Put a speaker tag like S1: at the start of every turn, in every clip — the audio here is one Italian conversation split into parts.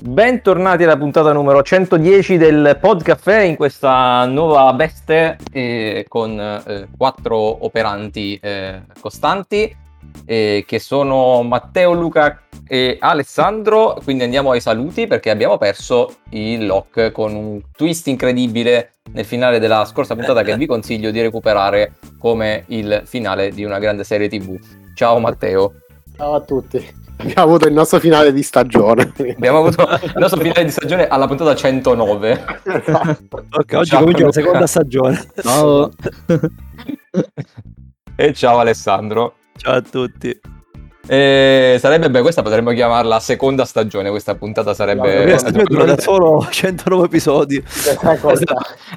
S1: Bentornati alla puntata numero 110 del Podcaffè in questa nuova veste eh, con eh, quattro operanti eh, costanti eh, che sono Matteo, Luca e Alessandro. Quindi andiamo ai saluti perché abbiamo perso il lock con un twist incredibile nel finale della scorsa puntata che vi consiglio di recuperare come il finale di una grande serie TV. Ciao Matteo.
S2: Ciao a tutti. Abbiamo avuto il nostro finale di stagione.
S1: Abbiamo avuto il nostro finale di stagione alla puntata 109.
S3: Esatto. Ok, oggi ciao, comincia la seconda stagione.
S1: Ciao. e ciao Alessandro.
S3: Ciao a tutti.
S1: E sarebbe beh, questa potremmo chiamarla seconda stagione. Questa puntata sarebbe.
S3: No, dura solo 109 episodi.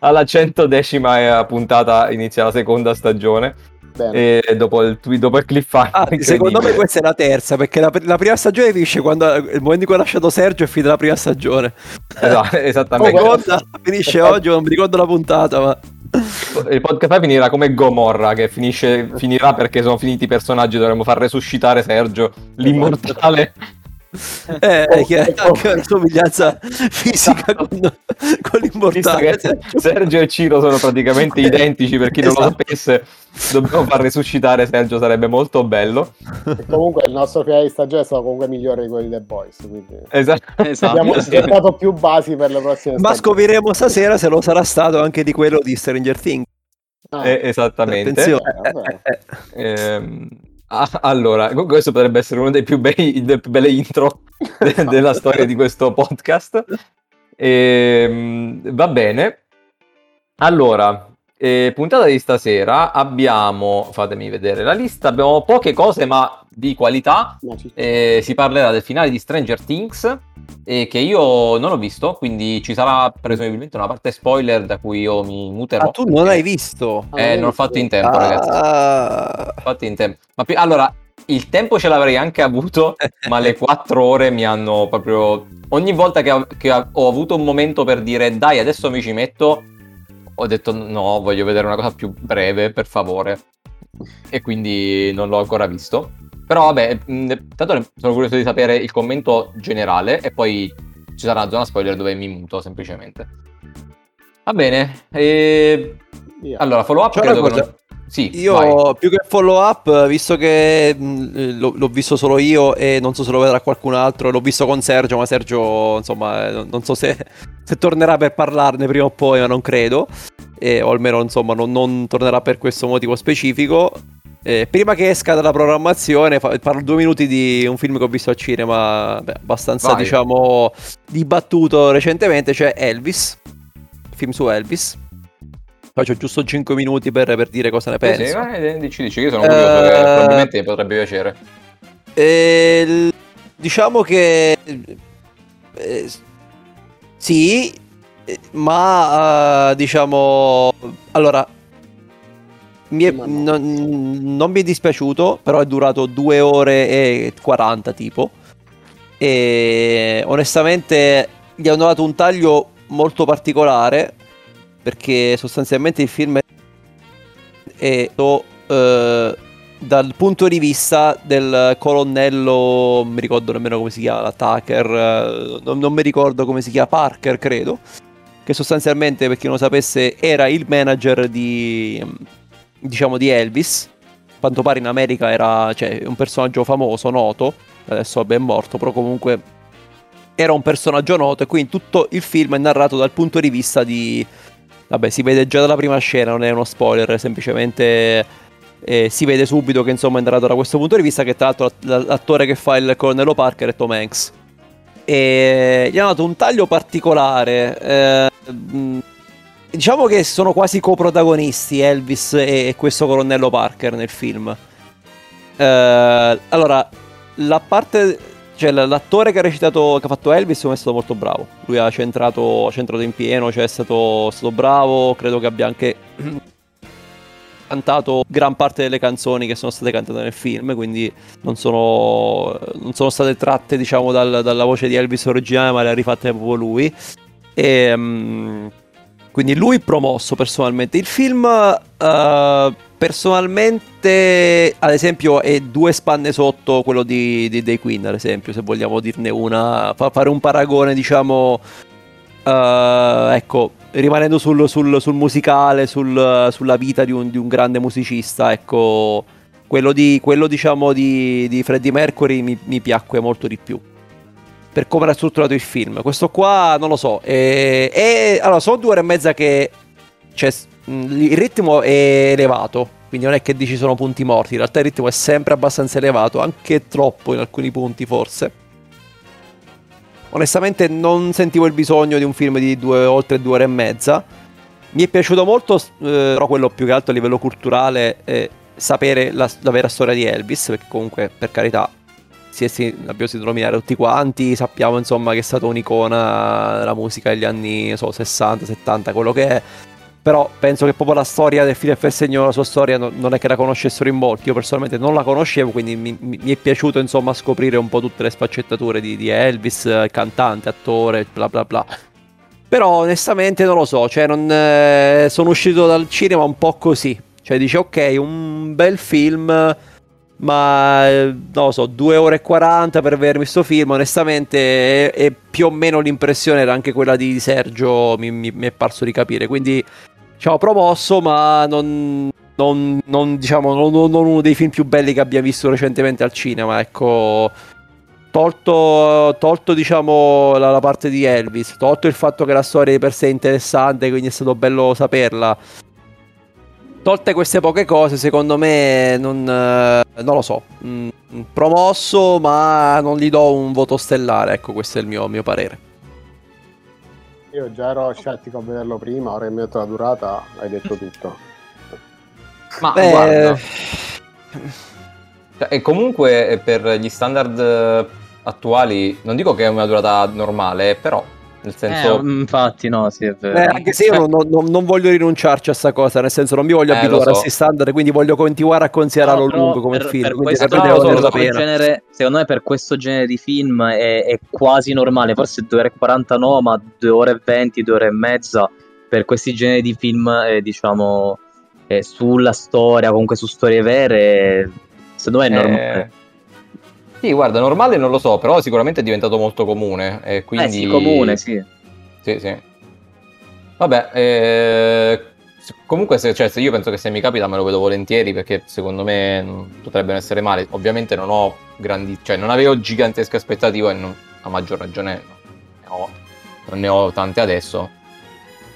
S1: Alla centodecima puntata inizia la seconda stagione. E dopo il, dopo il cliffhanger.
S3: Ah, secondo me questa è la terza, perché la, la, prima stagione finisce quando il momento in cui ha lasciato Sergio è finita la prima stagione.
S1: Esatto, esattamente.
S3: Oh, seconda, finisce oggi, non mi ricordo la puntata, ma...
S1: Il podcast finirà come Gomorra, che finisce, finirà perché sono finiti i personaggi, dovremmo far resuscitare Sergio, l'immortale
S3: eh, oh, che ha anche una somiglianza fisica con, con l'immortale.
S1: Sergio e Ciro sono praticamente identici, per chi non esatto. lo sapesse, dobbiamo far resuscitare Sergio, sarebbe molto bello.
S2: E comunque il nostro finale di stagione è stato comunque migliore di quelli del Boys, quindi
S1: esatto, esatto.
S2: abbiamo aspettato più basi per le prossime
S3: Ma scopriremo stasera se lo sarà stato anche di quello di Stranger Things.
S1: Ah. Eh, esattamente. Eh, eh, Ah, allora, questo potrebbe essere una delle più, bei, delle più belle intro de- della storia di questo podcast. E, ehm, va bene. Allora, eh, puntata di stasera abbiamo, fatemi vedere la lista, abbiamo poche cose ma di qualità. Eh, si parlerà del finale di Stranger Things, eh, che io non ho visto, quindi ci sarà presumibilmente una parte spoiler da cui io mi muterò.
S3: Ah, tu non hai visto?
S1: Eh, non ho fatto in tempo, ah. ragazzi. Ho fatto in tempo. Ma più, allora, il tempo ce l'avrei anche avuto, ma le quattro ore mi hanno proprio... Ogni volta che ho, che ho avuto un momento per dire dai, adesso mi ci metto ho detto no, voglio vedere una cosa più breve, per favore. E quindi non l'ho ancora visto. Però vabbè, intanto sono curioso di sapere il commento generale e poi ci sarà una zona spoiler dove mi muto semplicemente. Va bene. E... Yeah. Allora, follow up credo che non...
S3: Sì, io vai. più che follow up, visto che mh, l'ho, visto solo io e non so se lo vedrà qualcun altro, l'ho visto con Sergio, ma Sergio, insomma, eh, non so se, se tornerà per parlarne prima o poi, ma non credo, e, o almeno, insomma, non, non tornerà per questo motivo specifico. Eh, prima che esca dalla programmazione, parlo due minuti di un film che ho visto al cinema, beh, abbastanza, Vai. diciamo, dibattuto recentemente, cioè Elvis, film su Elvis Faccio giusto 5 minuti per, per dire cosa ne pensi.
S1: Sì, sì, dici, dici, io sono curioso, uh, che probabilmente potrebbe piacere.
S3: Eh, diciamo che... Eh, sì, ma uh, diciamo... Allora, mi è, non, non, mi è dispiaciuto, però è durato 2 ore e 40 tipo. E onestamente gli hanno dato un taglio molto particolare perché sostanzialmente il film è eh, dal punto di vista del colonnello, non mi ricordo nemmeno come si chiama, Tucker, eh, non, non, mi ricordo come si chiama, Parker credo, che sostanzialmente per chi non lo sapesse era il manager di, diciamo, di Elvis, a quanto pare in America era cioè, un personaggio famoso, noto, adesso è morto, però comunque era un personaggio noto. E quindi tutto il film è narrato dal punto di vista di Vabbè, si vede già dalla prima scena, non è uno spoiler, semplicemente eh, si vede subito che insomma è entrato da questo punto di vista che tra l'altro l'attore che fa il colonnello Parker è Tom Hanks. E gli hanno dato un taglio particolare. Eh, diciamo che sono quasi coprotagonisti Elvis e, e questo colonnello Parker nel film. Eh, allora, la parte cioè, l'attore che ha recitato, che ha fatto Elvis, è stato molto bravo. Lui ha centrato, centrato in pieno, cioè è stato, è stato bravo. Credo che abbia anche cantato gran parte delle canzoni che sono state cantate nel film, quindi non sono, non sono state tratte, diciamo, dal, dalla voce di Elvis originale, ma le ha rifatte proprio lui. E, um, Quindi lui promosso personalmente. Il film uh, personalmente, ad esempio, è due spanne sotto quello di, di Day Queen, ad esempio, se vogliamo dirne una. Fa fare un paragone, diciamo, uh, ecco, rimanendo sul, sul, sul musicale, sul, sulla vita di un, di un, grande musicista, ecco, quello, di, quello diciamo di, di Freddie Mercury mi, mi piacque molto di più per come era strutturato il film. Questo qua non lo so. E, e allora, sono due ore e mezza che cioè, il ritmo è elevato. Quindi non è che dici sono punti morti. In realtà il ritmo è sempre abbastanza elevato, anche troppo in alcuni punti, forse. Onestamente, non sentivo il bisogno di un film di due, oltre due ore e mezza. Mi è piaciuto molto, eh, però quello più che altro a livello culturale, eh, sapere la, la vera storia di Elvis, perché comunque, per carità, si è, si, abbiamo sentito nominare tutti quanti, sappiamo insomma che è stata un'icona della musica degli anni so, 60, 70, quello che è. Però penso che proprio la storia del Philip Segno, la sua storia, no, non è che la conoscessero in molti. Io personalmente non la conoscevo, quindi mi, mi, è piaciuto insomma scoprire un po' tutte le sfaccettature di, di Elvis, cantante, attore, bla bla bla. Però onestamente non lo so, cioè non, eh, sono uscito dal cinema un po' così. Cioè dice ok, un bel film ma eh, non lo so, 2 ore e 40 per avermi questo film, onestamente, e, più o meno l'impressione era anche quella di Sergio, mi, mi, mi è parso di capire, quindi diciamo promosso, ma non, non, non diciamo, non, non, uno dei film più belli che abbia visto recentemente al cinema, ecco. Tolto, tolto diciamo la, la parte di Elvis, tolto il fatto che la storia di per sé è interessante, quindi è stato bello saperla tolte queste poche cose, secondo me non, eh, non lo so. Mm, promosso, ma non gli do un voto stellare. Ecco, questo è il mio, mio parere.
S2: Io già ero scettico a vederlo prima, ora che mi detto la durata, hai detto tutto.
S1: Ma Beh... guarda. Cioè, e comunque per gli standard attuali, non dico che è una durata normale, però nel senso...
S4: Eh, infatti, no, sì, è vero.
S3: Eh, anche se io non, non, non, voglio rinunciarci a sta cosa, nel senso non mi voglio eh, abituare so. a questi standard, quindi voglio continuare a considerarlo no, lungo come
S4: per,
S3: film.
S4: Per questo, no, genere, secondo me per questo genere di film è, è quasi normale, forse 2 ore e 40 no, ma 2 ore e 20, 2 ore e mezza, per questi generi di film, eh, diciamo, eh, sulla storia, comunque su storie vere, secondo me è normale.
S1: Sì, guarda, normale non lo so, però sicuramente è diventato molto comune. E quindi... Eh
S4: sì, comune, sì.
S1: Sì, sì. Vabbè, eh... comunque se, cioè, se io penso che se mi capita me lo vedo volentieri perché secondo me potrebbero essere male. Ovviamente non ho grandi... cioè non avevo gigantesche aspettative e non, a maggior ragione ne ho, non ne ho tante adesso.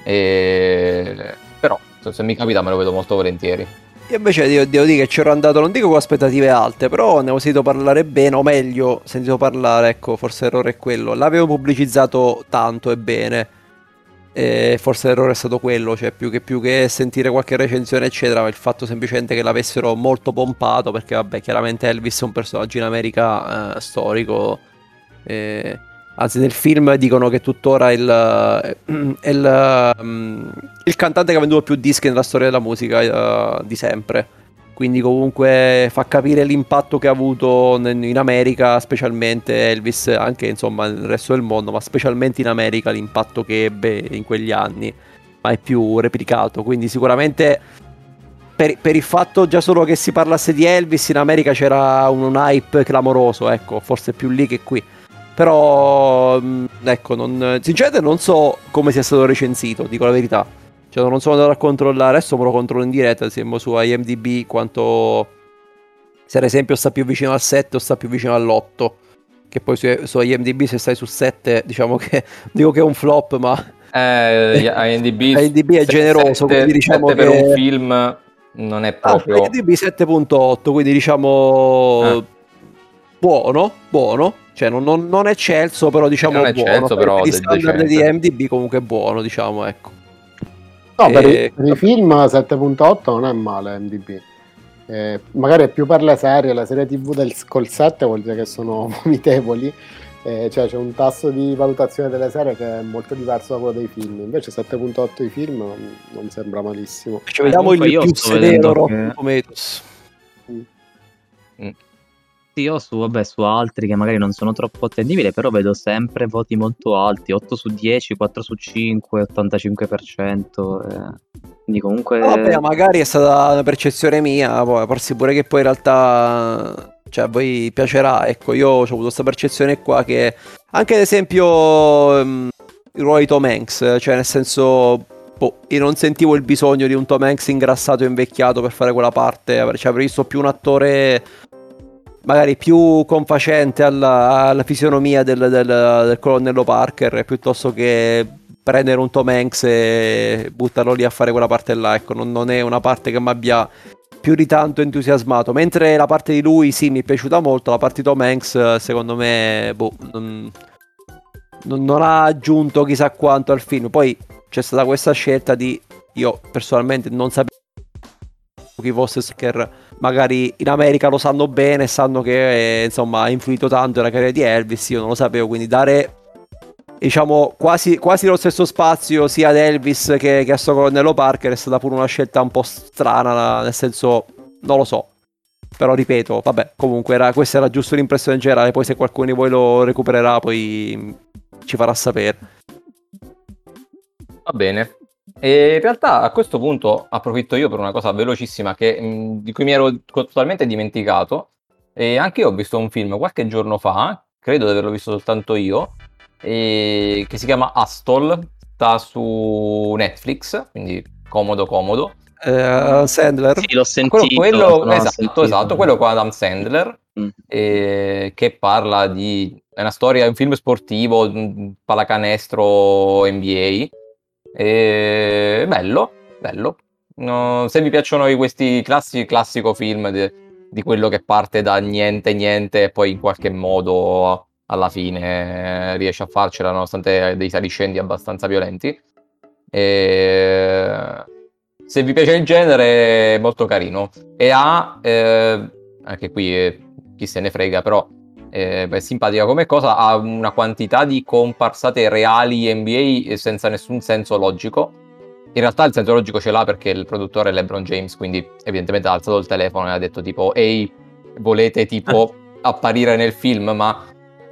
S1: E... Però se mi capita me lo vedo molto volentieri.
S3: Io invece devo, devo, dire che c'ero andato, non dico con aspettative alte, però ne ho sentito parlare bene, o meglio, sentito parlare, ecco, forse l'errore è quello. L'avevo pubblicizzato tanto e bene, e forse l'errore è stato quello, cioè più che, più che sentire qualche recensione, eccetera, il fatto semplicemente che l'avessero molto pompato, perché vabbè, chiaramente Elvis è un personaggio in America eh, storico. Eh, Anzi, nel film dicono che tuttora il, eh, il, um, il cantante che ha venduto più dischi nella storia della musica uh, di sempre. Quindi comunque fa capire l'impatto che ha avuto in America, specialmente Elvis, anche insomma nel resto del mondo, ma specialmente in America l'impatto che ebbe in quegli anni, ma è più replicato. Quindi sicuramente per, per, il fatto già solo che si parlasse di Elvis in America c'era un, un hype clamoroso, ecco, forse più lì che qui. Però, mm, ecco, non, sinceramente non so come sia stato recensito, dico la verità. Cioè, non sono andato a controllare, adesso me lo controllo in diretta, siamo su IMDb quanto... Se ad esempio sta più vicino al 7 o sta più vicino all'8. Che poi su, su IMDb se stai su 7, diciamo che... dico che è un flop, ma...
S1: Eh, IMDb,
S3: IMDb è generoso,
S1: 7, quindi diciamo che... per un film non è ah, proprio...
S3: Ah, IMDb 7.8, quindi diciamo... Eh. Buono, buono cioè non, non, non eccelso, però diciamo non buono. Eccelso, però di standard di MDB comunque buono, diciamo, ecco.
S2: No, per, e... i, per i film 7.8 non è male MDB. Eh, magari è più per le serie, la serie TV del, col 7 vuol dire che sono vomitevoli. Eh, cioè c'è un tasso di valutazione delle serie che è molto diverso da quello dei film. Invece 7.8 i film non, non sembra malissimo.
S3: Ci vediamo il più severo Rotten Tomatoes. Mm.
S1: Mm.
S4: Sì, io su, vabbè, su altri che magari non sono troppo attendibili, però vedo sempre voti molto alti, 8 su 10, 4 su 5, 85%. Eh. Quindi comunque...
S3: Vabbè, magari è stata una percezione mia, poi farsi pure che poi in realtà... Cioè, a voi piacerà, ecco, io ho avuto questa percezione qua che... Anche ad esempio... Um, il ruolo di Tom Hanks, cioè nel senso boh, io non sentivo il bisogno di un Tom Hanks ingrassato e invecchiato per fare quella parte, cioè avrei visto più un attore magari più confacente alla, alla fisionomia del, del, del, colonnello Parker piuttosto che prendere un Tom Hanks e buttarlo lì a fare quella parte là, ecco, non, non è una parte che mi abbia più di tanto entusiasmato, mentre la parte di lui sì mi è piaciuta molto, la parte di Tom Hanks secondo me boh, non, non ha aggiunto chissà quanto al film, poi c'è stata questa scelta di io personalmente non sapevo chi fosse Sucker magari in America lo sanno bene, sanno che eh, insomma ha influito tanto nella carriera di Elvis, io non lo sapevo, quindi dare diciamo quasi, quasi lo stesso spazio sia ad Elvis che, che a sto colonnello Parker è stata pure una scelta un po' strana, nel senso non lo so. Però ripeto, vabbè, comunque era, questa era giusto l'impressione generale, poi se qualcuno di voi lo recupererà poi ci farà sapere.
S1: Va bene, e in realtà a questo punto approfitto io per una cosa velocissima che, mh, di cui mi ero totalmente dimenticato. E anche io ho visto un film qualche giorno fa, credo di averlo visto soltanto io, che si chiama Astol, sta su Netflix, quindi comodo comodo.
S3: Uh, Sandler?
S4: Sì, l'ho sentito.
S1: Quello, quello esatto, sentito. esatto, quello con Adam Sandler, mm. eh, che parla di... è una storia, è un film sportivo, pallacanestro NBA, e bello, bello. No, se vi piacciono questi classi, classico film de, di quello che parte da niente niente e poi in qualche modo alla fine riesce a farcela nonostante dei saliscendi abbastanza violenti. E... Se vi piace il genere è molto carino e ha, eh, anche qui eh, chi se ne frega, però eh, è simpatica come cosa, ha una quantità di comparsate reali NBA senza nessun senso logico. In realtà il senso logico ce l'ha perché il produttore è LeBron James, quindi evidentemente ha alzato il telefono e ha detto tipo ehi, volete tipo apparire nel film, ma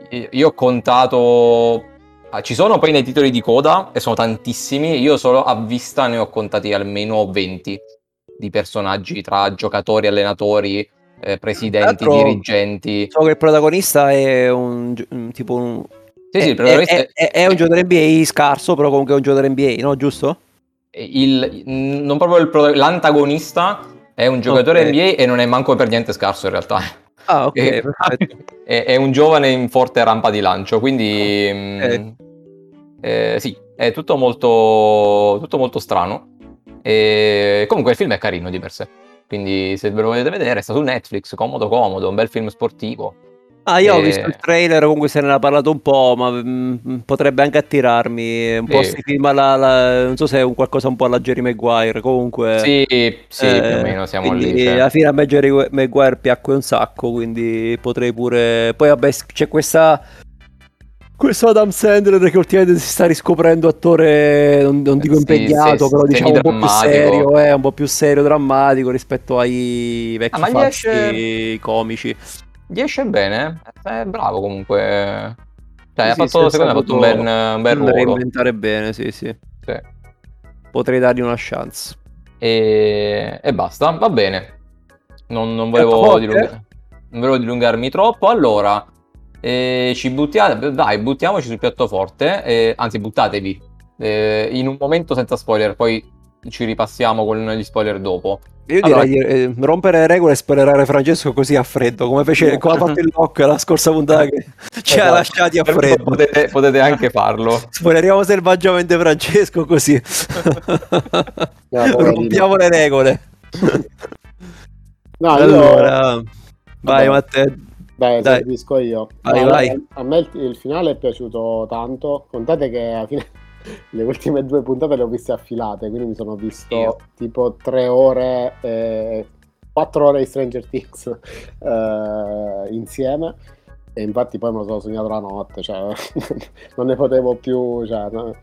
S1: io ho contato... Ah, ci sono poi nei titoli di coda e sono tantissimi, io solo a vista ne ho contati almeno 20 di personaggi tra giocatori, allenatori, eh, presidenti, dirigenti.
S3: So che il protagonista è un, un tipo un...
S1: Sì, sì,
S3: il protagonista è, è, è, un giocatore NBA scarso, però comunque è un giocatore NBA, no? Giusto?
S1: Il, non proprio il, l'antagonista è un giocatore okay. NBA e non è manco per niente scarso in realtà.
S3: Ah, ok.
S1: è, è, un giovane in forte rampa di lancio, quindi okay. mh, mm, eh, sì, è tutto molto, tutto molto strano. E comunque il film è carino di per sé. Quindi se ve lo volete vedere sta su Netflix, comodo comodo, un bel film sportivo.
S3: Ah, io e... ho visto il trailer, comunque se ne era parlato un po', ma mh, mm, potrebbe anche attirarmi. Un po' sì. film alla, alla, non so se è un qualcosa un po' alla Jerry Maguire, comunque...
S1: Sì, sì, eh, più o meno siamo lì. Cioè.
S3: Alla fine a me Jerry Maguire piacque un sacco, quindi potrei pure... Poi vabbè, c'è questa questo Adam Sandler che ultimamente si sta riscoprendo attore, non, non dico impegnato, sì, però diciamo un po' più serio, eh, un po' più serio, drammatico rispetto ai vecchi ah, ma esce... comici.
S1: Gli esce bene, è bravo comunque. Cioè, sì, ha fatto, secondo me ha fatto un bel, un bel ruolo.
S3: reinventare bene, sì, sì, sì. Potrei dargli una chance.
S1: E, e basta, va bene. Non, non, volevo dilunga... non volevo dilungarmi troppo. Allora, e ci buttiamo, dai, buttiamoci sul piatto forte, eh, anzi buttatevi eh, in un momento senza spoiler, poi ci ripassiamo con gli spoiler dopo.
S3: Io allora, direi di eh, rompere le regole e spoilerare Francesco così a freddo, come fece come ha fatto il lock la scorsa puntata che ci esatto. ha lasciati a freddo.
S1: Potete, potete, anche farlo.
S3: Spoileriamo selvaggiamente Francesco così. No, Rompiamo le regole.
S2: No, allora, io...
S3: vai Matteo.
S2: Dai, Dai. io.
S3: Vai, vai.
S2: A me il, il, finale è piaciuto tanto. Contate che alla fine le ultime due puntate le ho viste affilate, quindi mi sono visto io. tipo tre ore, eh, quattro ore di Stranger Things eh, insieme. E infatti poi me lo sono sognato la notte, cioè non ne potevo più, cioè, no,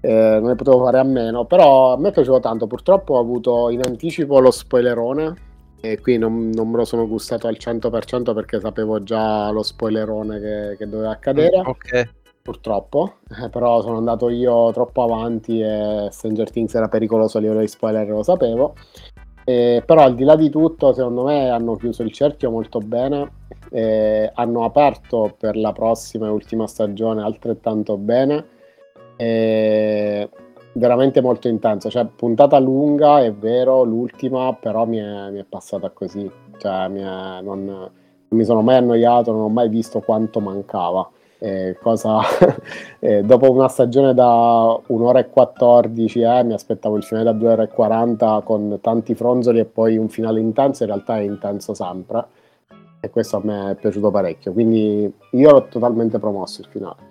S2: eh, non ne potevo fare a meno. Però a me piaciuto tanto. Purtroppo ho avuto in anticipo lo spoilerone e qui non, non, me lo sono gustato al 100% perché sapevo già lo spoilerone che, che doveva accadere.
S3: Mm, ok.
S2: Purtroppo, eh, però sono andato io troppo avanti e Stranger Things era pericoloso a livello di spoiler, lo sapevo. Eh, però al di là di tutto, secondo me hanno chiuso il cerchio molto bene, eh, hanno aperto per la prossima e ultima stagione altrettanto bene. Veramente molto intenso. Cioè, puntata lunga, è vero, l'ultima, però mi è, mi è passata così. Cioè, mi è, non, non, mi sono mai annoiato, non ho mai visto quanto mancava. Eh, cosa, eh, dopo una stagione da un'ora e 14, eh, mi aspettavo il finale da 2 ore e 40 con tanti fronzoli e poi un finale intenso. In realtà è intenso sempre. E questo a me è piaciuto parecchio. Quindi io l'ho totalmente promosso il finale.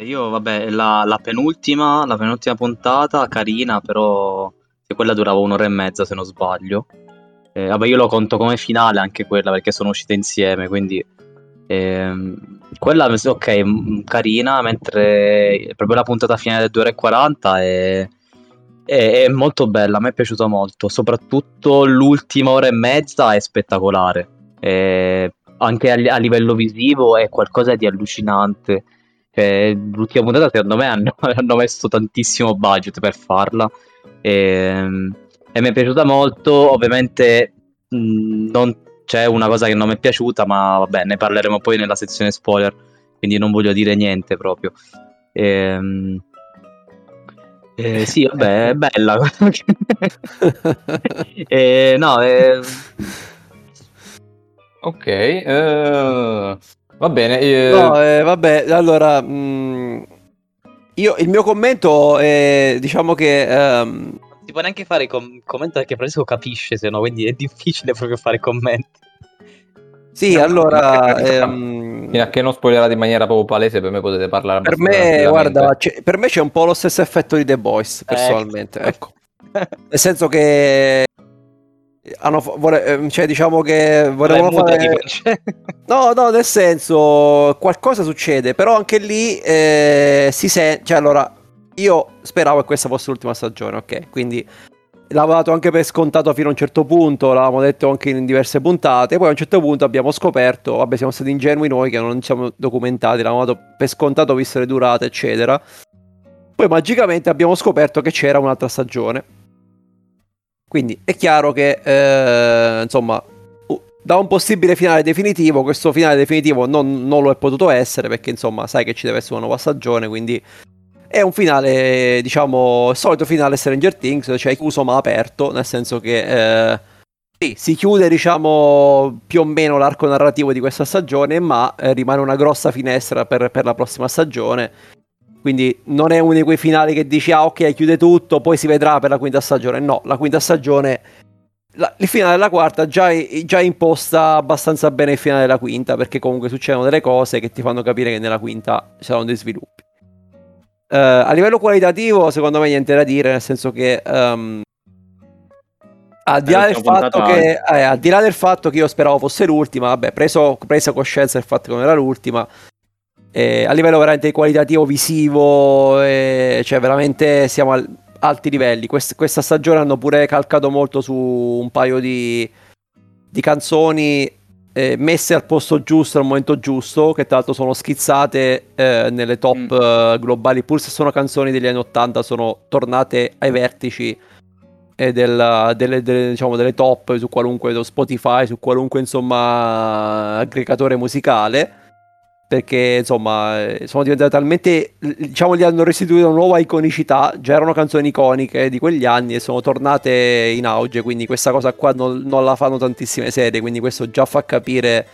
S4: Io, vabbè, la, la, penultima, la penultima puntata, carina, però quella durava un'ora e mezza se non sbaglio. Eh, vabbè, io lo conto come finale anche quella perché sono uscite insieme, quindi ehm, quella, ok, carina, mentre proprio la puntata finale del 2 ore e 40 è, è, è molto bella, a me è piaciuta molto, soprattutto l'ultima ora e mezza è spettacolare. È, anche a, a livello visivo è qualcosa di allucinante cioè, l'ultima puntata secondo me hanno, hanno, messo tantissimo budget per farla e, ehm, e mi è piaciuta molto. Ovviamente mh, non c'è una cosa che non mi è piaciuta, ma vabbè, ne parleremo poi nella sezione spoiler, quindi non voglio dire niente proprio. Ehm, eh, sì, vabbè, è bella. eh, no, eh...
S1: Ok, uh, Va bene.
S3: Eh... No, eh, vabbè, allora... Mh, mm, io, il mio commento è, diciamo che... Um...
S4: Non si può neanche fare com- commento perché Francesco capisce, se no, quindi è difficile proprio fare commenti.
S3: Sì, no, allora...
S1: Ehm... Fino a che non spoilerate in maniera proprio palese, per me potete parlare
S3: Per me, guarda, per me c'è un po' lo stesso effetto di The Boys, personalmente. Ecco. ecco. Nel senso che hanno, vole, ehm, cioè, diciamo che volevano fare. no, no, nel senso, qualcosa succede, però anche lì eh, si sente. Cioè, allora, io speravo che questa fosse l'ultima stagione, ok? Quindi l'avevamo dato anche per scontato fino a un certo punto, l'avevamo detto anche in diverse puntate. Poi a un certo punto abbiamo scoperto, vabbè, siamo stati ingenui noi che non siamo documentati, l'avevamo dato per scontato visto le durate, eccetera. Poi magicamente abbiamo scoperto che c'era un'altra stagione quindi è chiaro che, eh, insomma, da un possibile finale definitivo, questo finale definitivo non, non, lo è potuto essere perché, insomma, sai che ci deve essere una nuova stagione, quindi è un finale, diciamo, il solito finale Stranger Things, cioè chiuso ma aperto, nel senso che... Eh, sì, si chiude, diciamo, più o meno l'arco narrativo di questa stagione, ma eh, rimane una grossa finestra per, per la prossima stagione quindi non è uno di quei finali che dici, ah ok, chiude tutto, poi si vedrà per la quinta stagione. No, la quinta stagione, la, il finale della quarta già, già imposta abbastanza bene il finale della quinta, perché comunque succedono delle cose che ti fanno capire che nella quinta ci saranno dei sviluppi. Uh, a livello qualitativo, secondo me niente da dire, nel senso che... Um, al di, eh, che, eh, al di, là del fatto che, io speravo fosse l'ultima, vabbè, preso, preso coscienza del fatto che non era l'ultima, eh, a livello veramente qualitativo, visivo, eh, cioè veramente siamo a alti livelli. Quest- questa stagione hanno pure calcato molto su un paio di, di canzoni eh, messe al posto giusto, al momento giusto, che tra l'altro sono schizzate eh, nelle top mm. uh, globali, pur se sono canzoni degli anni 80, sono tornate ai vertici eh, del, delle, delle, diciamo, delle top su qualunque Spotify, su qualunque insomma aggregatore musicale perché insomma eh, sono diventate talmente diciamo gli hanno restituito una nuova iconicità già erano canzoni iconiche di quegli anni e sono tornate in auge quindi questa cosa qua non, non la fanno tantissime serie quindi questo già fa capire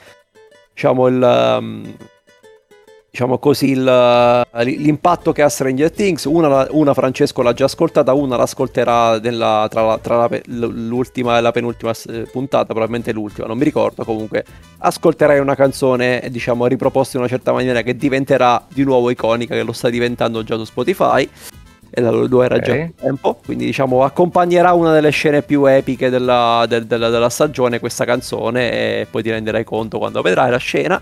S3: diciamo il um, diciamo così, il, l'impatto che ha Stranger Things. Una, una, Francesco l'ha già ascoltata, una l'ascolterà nella, tra, la, tra la, l'ultima e la penultima puntata, probabilmente l'ultima, non mi ricordo. Comunque, ascolterai una canzone, diciamo, riproposta in una certa maniera che diventerà di nuovo iconica, che lo sta diventando già su Spotify. E lo era okay. già tempo. Quindi, diciamo, accompagnerà una delle scene più epiche della, del, della, della stagione questa canzone. E poi ti renderai conto quando vedrai la scena.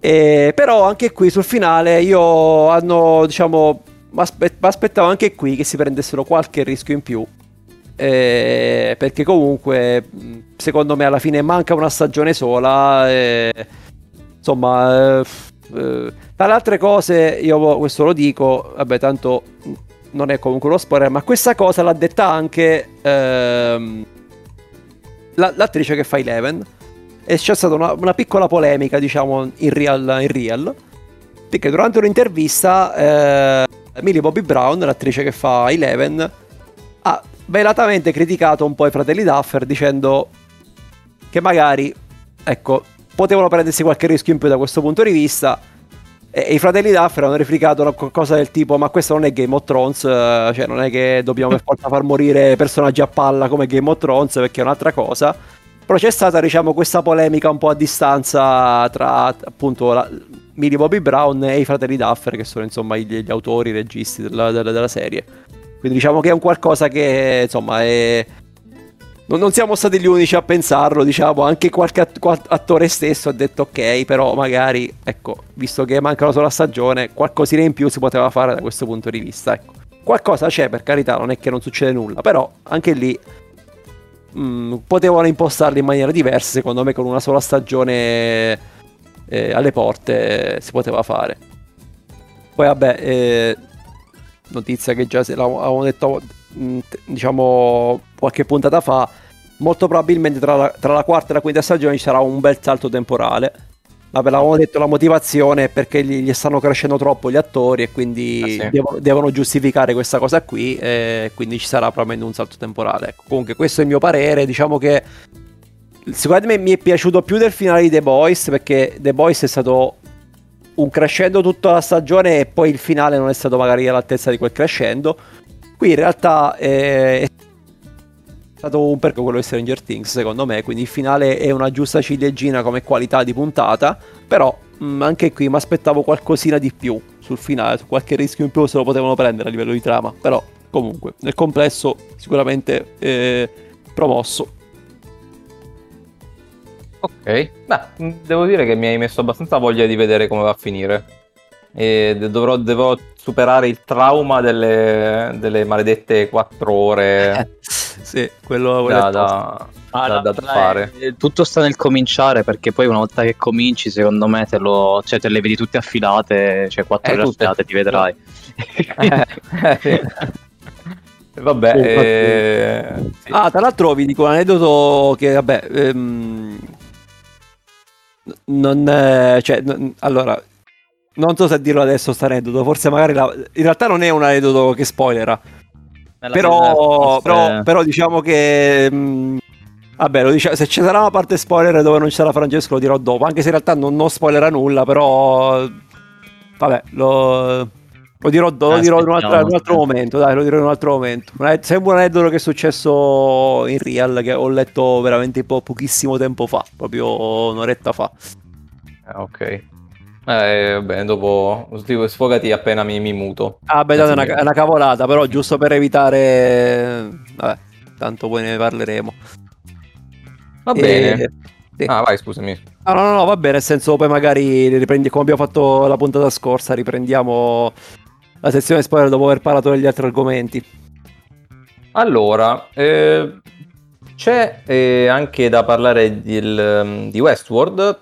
S3: E, però anche qui sul finale io hanno, diciamo, mi aspettavo anche qui che si prendessero qualche rischio in più eh, perché comunque secondo me alla fine manca una stagione sola. Eh, insomma, eh, eh, tra le altre cose, io questo lo dico, vabbè, tanto non è comunque uno spoiler, ma questa cosa l'ha detta anche ehm, l'attrice che fa Eleven. E c'è stata una, una piccola polemica, diciamo, in real, in real perché durante un'intervista eh, Millie Bobby Brown, l'attrice che fa Eleven, ha velatamente criticato un po' i fratelli Duffer dicendo che magari, ecco, potevano prendersi qualche rischio in più da questo punto di vista. E, i fratelli Duffer hanno replicato una cosa del tipo: Ma questo non è Game of Thrones, cioè non è che dobbiamo per forza far morire personaggi a palla come Game of Thrones, perché è un'altra cosa. Però c'è stata, diciamo, questa polemica un po' a distanza tra appunto la, Millie Bobby Brown e i fratelli Duffer, che sono insomma gli, gli autori, i registi della, della, della, serie. Quindi diciamo che è un qualcosa che insomma è. Non, siamo stati gli unici a pensarlo, diciamo, anche qualche attore stesso ha detto ok, però magari, ecco, visto che manca una sola stagione, qualcosina in più si poteva fare da questo punto di vista, ecco. Qualcosa c'è, per carità, non è che non succede nulla, però anche lì mh, mm, potevano impostarli in maniera diversa, secondo me con una sola stagione eh, alle porte eh, si poteva fare. Poi vabbè, eh, notizia che già l'avevamo detto mh, mm, diciamo qualche puntata fa, molto probabilmente tra la, tra la quarta e la quinta stagione ci sarà un bel salto temporale Vabbè, l'avevamo detto, la motivazione è perché gli, gli, stanno crescendo troppo gli attori e quindi ah, sì. devono, devono, giustificare questa cosa qui e quindi ci sarà probabilmente un salto temporale. Ecco, comunque questo è il mio parere, diciamo che secondo me mi è piaciuto più del finale di The Boys perché The Boys è stato un crescendo tutta la stagione e poi il finale non è stato magari all'altezza di quel crescendo. Qui in realtà è stato un perché quello di Stranger Things secondo me quindi il finale è una giusta ciliegina come qualità di puntata però mh, mm, anche qui mi aspettavo qualcosina di più sul finale qualche rischio in più se lo potevano prendere a livello di trama però comunque nel complesso sicuramente eh, promosso.
S1: Ok. Beh mm, devo dire che mi hai messo abbastanza voglia di vedere come va a finire. E dovrò, devo superare il trauma delle, delle maledette 4 ore
S3: sì, quello, quello
S1: da, da, ah, da, da fare.
S4: È, tutto sta nel cominciare perché poi una volta che cominci, secondo me, te, lo, cioè, te le vedi tutte affilate, cioè quattro ore affilate ti vedrai.
S1: Eh, eh, Vabbè, sì, eh,
S3: sì. ah, tra l'altro vi dico un aneddoto che, vabbè, ehm, non è, cioè, n- allora, non so se dirlo adesso sto aneddoto, forse magari la, in realtà non è un aneddoto che spoilera, però, però, però, diciamo che... Mh, mm, vabbè, lo diciamo, se ci sarà una parte spoiler dove non ci sarà Francesco lo dirò dopo, anche se in realtà non, non spoilerà nulla, però... Vabbè, lo, lo dirò, lo dirò in, un altro, in un altro momento, dai, lo dirò in un altro momento. Sembra un aneddoto che è successo in real, che ho letto veramente po- pochissimo tempo fa, proprio un'oretta fa.
S1: Ah, ok. Eh, vabbè, dopo sfogati appena mi, mi muto.
S3: Ah, beh, è una, è una cavolata, però giusto per evitare... Vabbè, tanto poi ne parleremo.
S1: Va e... bene. Sì. Ah, vai, scusami.
S3: Ah, no, no, no, va bene, nel senso poi magari riprendi come abbiamo fatto la puntata scorsa, riprendiamo la sezione spoiler dopo aver parlato degli altri argomenti.
S1: Allora, eh, c'è eh, anche da parlare di, di Westworld,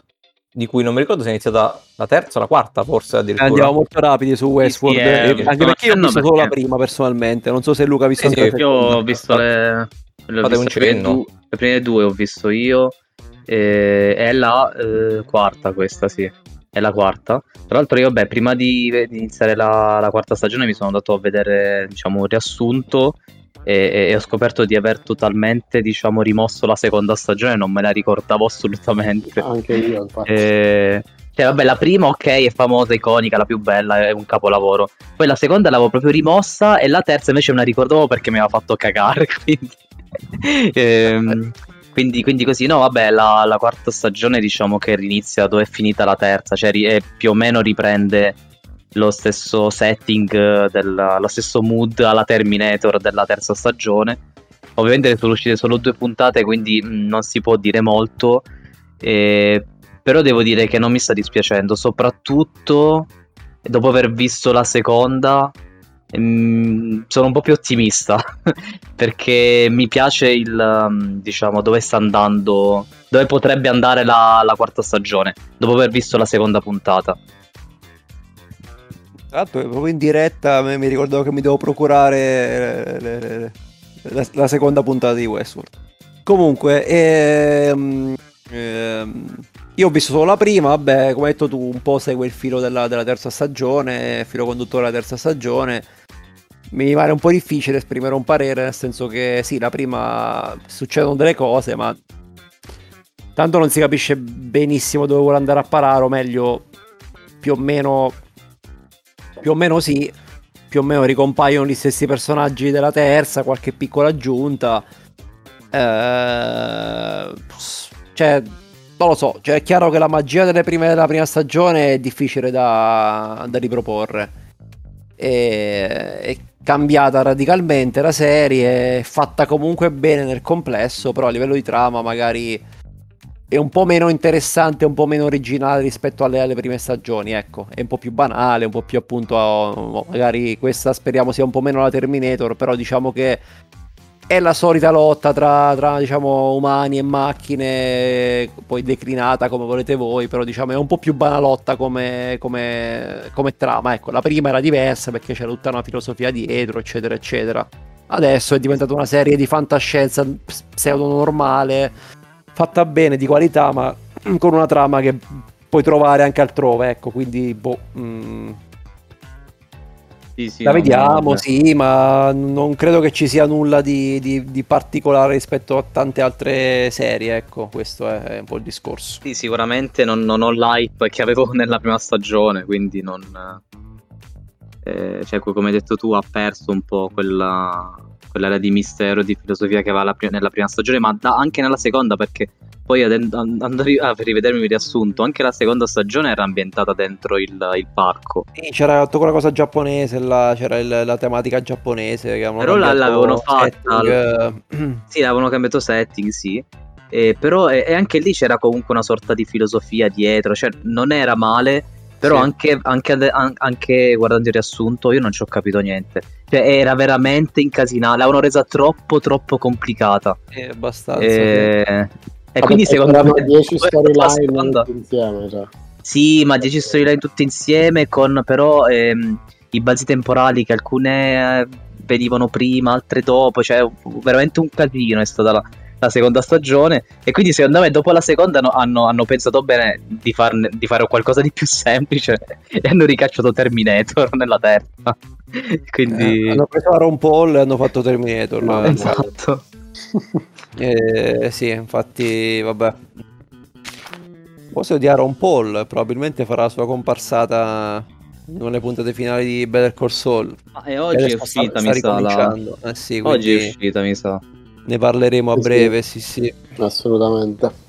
S1: di cui non mi ricordo se è iniziata la terza o la quarta, forse addirittura.
S3: Andiamo molto rapidi su Westworld, sì, sì, eh, anche perché io ho visto perché... solo la prima personalmente, non so se Luca ha visto
S4: sì, Io ho visto le... Fate un cenno. Le prime due ho visto io, e è la eh, quarta questa, sì. È la quarta. Tra l'altro io, beh, prima di, di iniziare la, la, quarta stagione mi sono andato a vedere, diciamo, un riassunto e, e, ho scoperto di aver totalmente diciamo rimosso la seconda stagione non me la ricordavo assolutamente.
S2: Anche io
S4: infatti. E... cioè vabbè la prima ok è famosa iconica la più bella è un capolavoro. Poi la seconda l'avevo proprio rimossa e la terza invece me la ricordavo perché mi aveva fatto cagare quindi ehm, quindi, quindi, così, no, vabbè, la, la, quarta stagione diciamo che inizia dove è finita la terza, cioè ri- più o meno riprende lo stesso setting, della, lo stesso mood alla Terminator della terza stagione. Ovviamente sono uscite solo due puntate, quindi mm, non si può dire molto. Eh, però devo dire che non mi sta dispiacendo, soprattutto dopo aver visto la seconda, mm, sono un po' più ottimista perché mi piace il mm, diciamo dove sta andando dove potrebbe andare la, la quarta stagione dopo aver visto la seconda puntata
S3: tra l'altro proprio in diretta mi ricordavo che mi devo procurare le, le, le, la, la, seconda puntata di Westworld comunque ehm, ehm, io ho visto solo la prima, vabbè, come hai detto tu, un po' segue il filo della, della terza stagione, filo conduttore della terza stagione. Mi pare un po' difficile esprimere un parere, nel senso che sì, la prima succedono delle cose, ma tanto non si capisce benissimo dove vuole andare a parare, o meglio, più o meno, più o meno sì, più o meno ricompaiono gli stessi personaggi della terza, qualche piccola aggiunta. Eh, cioè non lo so, cioè è chiaro che la magia delle prime, della prima stagione è difficile da, da riproporre. E, è cambiata radicalmente la serie, è fatta comunque bene nel complesso, però a livello di trama magari è un po' meno interessante, un po' meno originale rispetto alle, alle prime stagioni, ecco, è un po' più banale, un po' più appunto, magari questa speriamo sia un po' meno la Terminator, però diciamo che è la solita lotta tra, tra, diciamo, umani e macchine, poi declinata come volete voi, però diciamo è un po' più banalotta come, come, come trama. Ecco, la prima era diversa perché c'era tutta una filosofia dietro, eccetera, eccetera. Adesso è diventata una serie di fantascienza pseudo normale, fatta bene, di qualità, ma con una trama che puoi trovare anche altrove, ecco, quindi boh... Mm sì, sì, la vediamo, sì, ma non credo che ci sia nulla di, di, di, particolare rispetto a tante altre serie, ecco, questo è un po' il discorso.
S4: Sì, sicuramente non, non ho l'hype che avevo nella prima stagione, quindi non... Eh, cioè, come hai detto tu, ha perso un po' quella, quell'area di mistero e di filosofia che aveva nella prima stagione, ma da, anche nella seconda, perché poi andando a rivedermi il riassunto, anche la seconda stagione era ambientata dentro il, il parco.
S3: Sì, c'era tutta quella cosa giapponese, la, c'era il, la tematica giapponese. Che
S4: però l'avevano fatta. Al... sì, l'avevano cambiato setting, sì. Eh, però e, e anche lì c'era comunque una sorta di filosofia dietro, cioè non era male, però sì. anche, anche, anche, guardando il riassunto io non ci ho capito niente. Cioè era veramente incasinata, l'avevano resa troppo troppo complicata.
S3: Eh, abbastanza. E,
S4: e quindi secondo me...
S2: 10 storyline insieme, cioè.
S4: Sì, ma 10 storyline tutte insieme con però ehm, i balzi temporali che alcune eh, venivano prima, altre dopo, cioè veramente un casino è stata la la seconda stagione e quindi secondo me dopo la seconda no, hanno, hanno, pensato bene di, farne, di, fare qualcosa di più semplice e hanno ricacciato Terminator nella terza quindi
S3: eh, hanno preso Aaron Paul e hanno fatto Terminator no,
S4: esatto
S3: eh, sì infatti vabbè forse di Aaron Paul probabilmente farà la sua comparsata nelle puntate finali di Better Call Saul.
S4: Ah, e oggi è uscita, mi sa. La...
S3: Eh sì,
S4: quindi... Oggi è uscita, mi sa.
S3: Ne parleremo a breve, sì, sì.
S2: Assolutamente.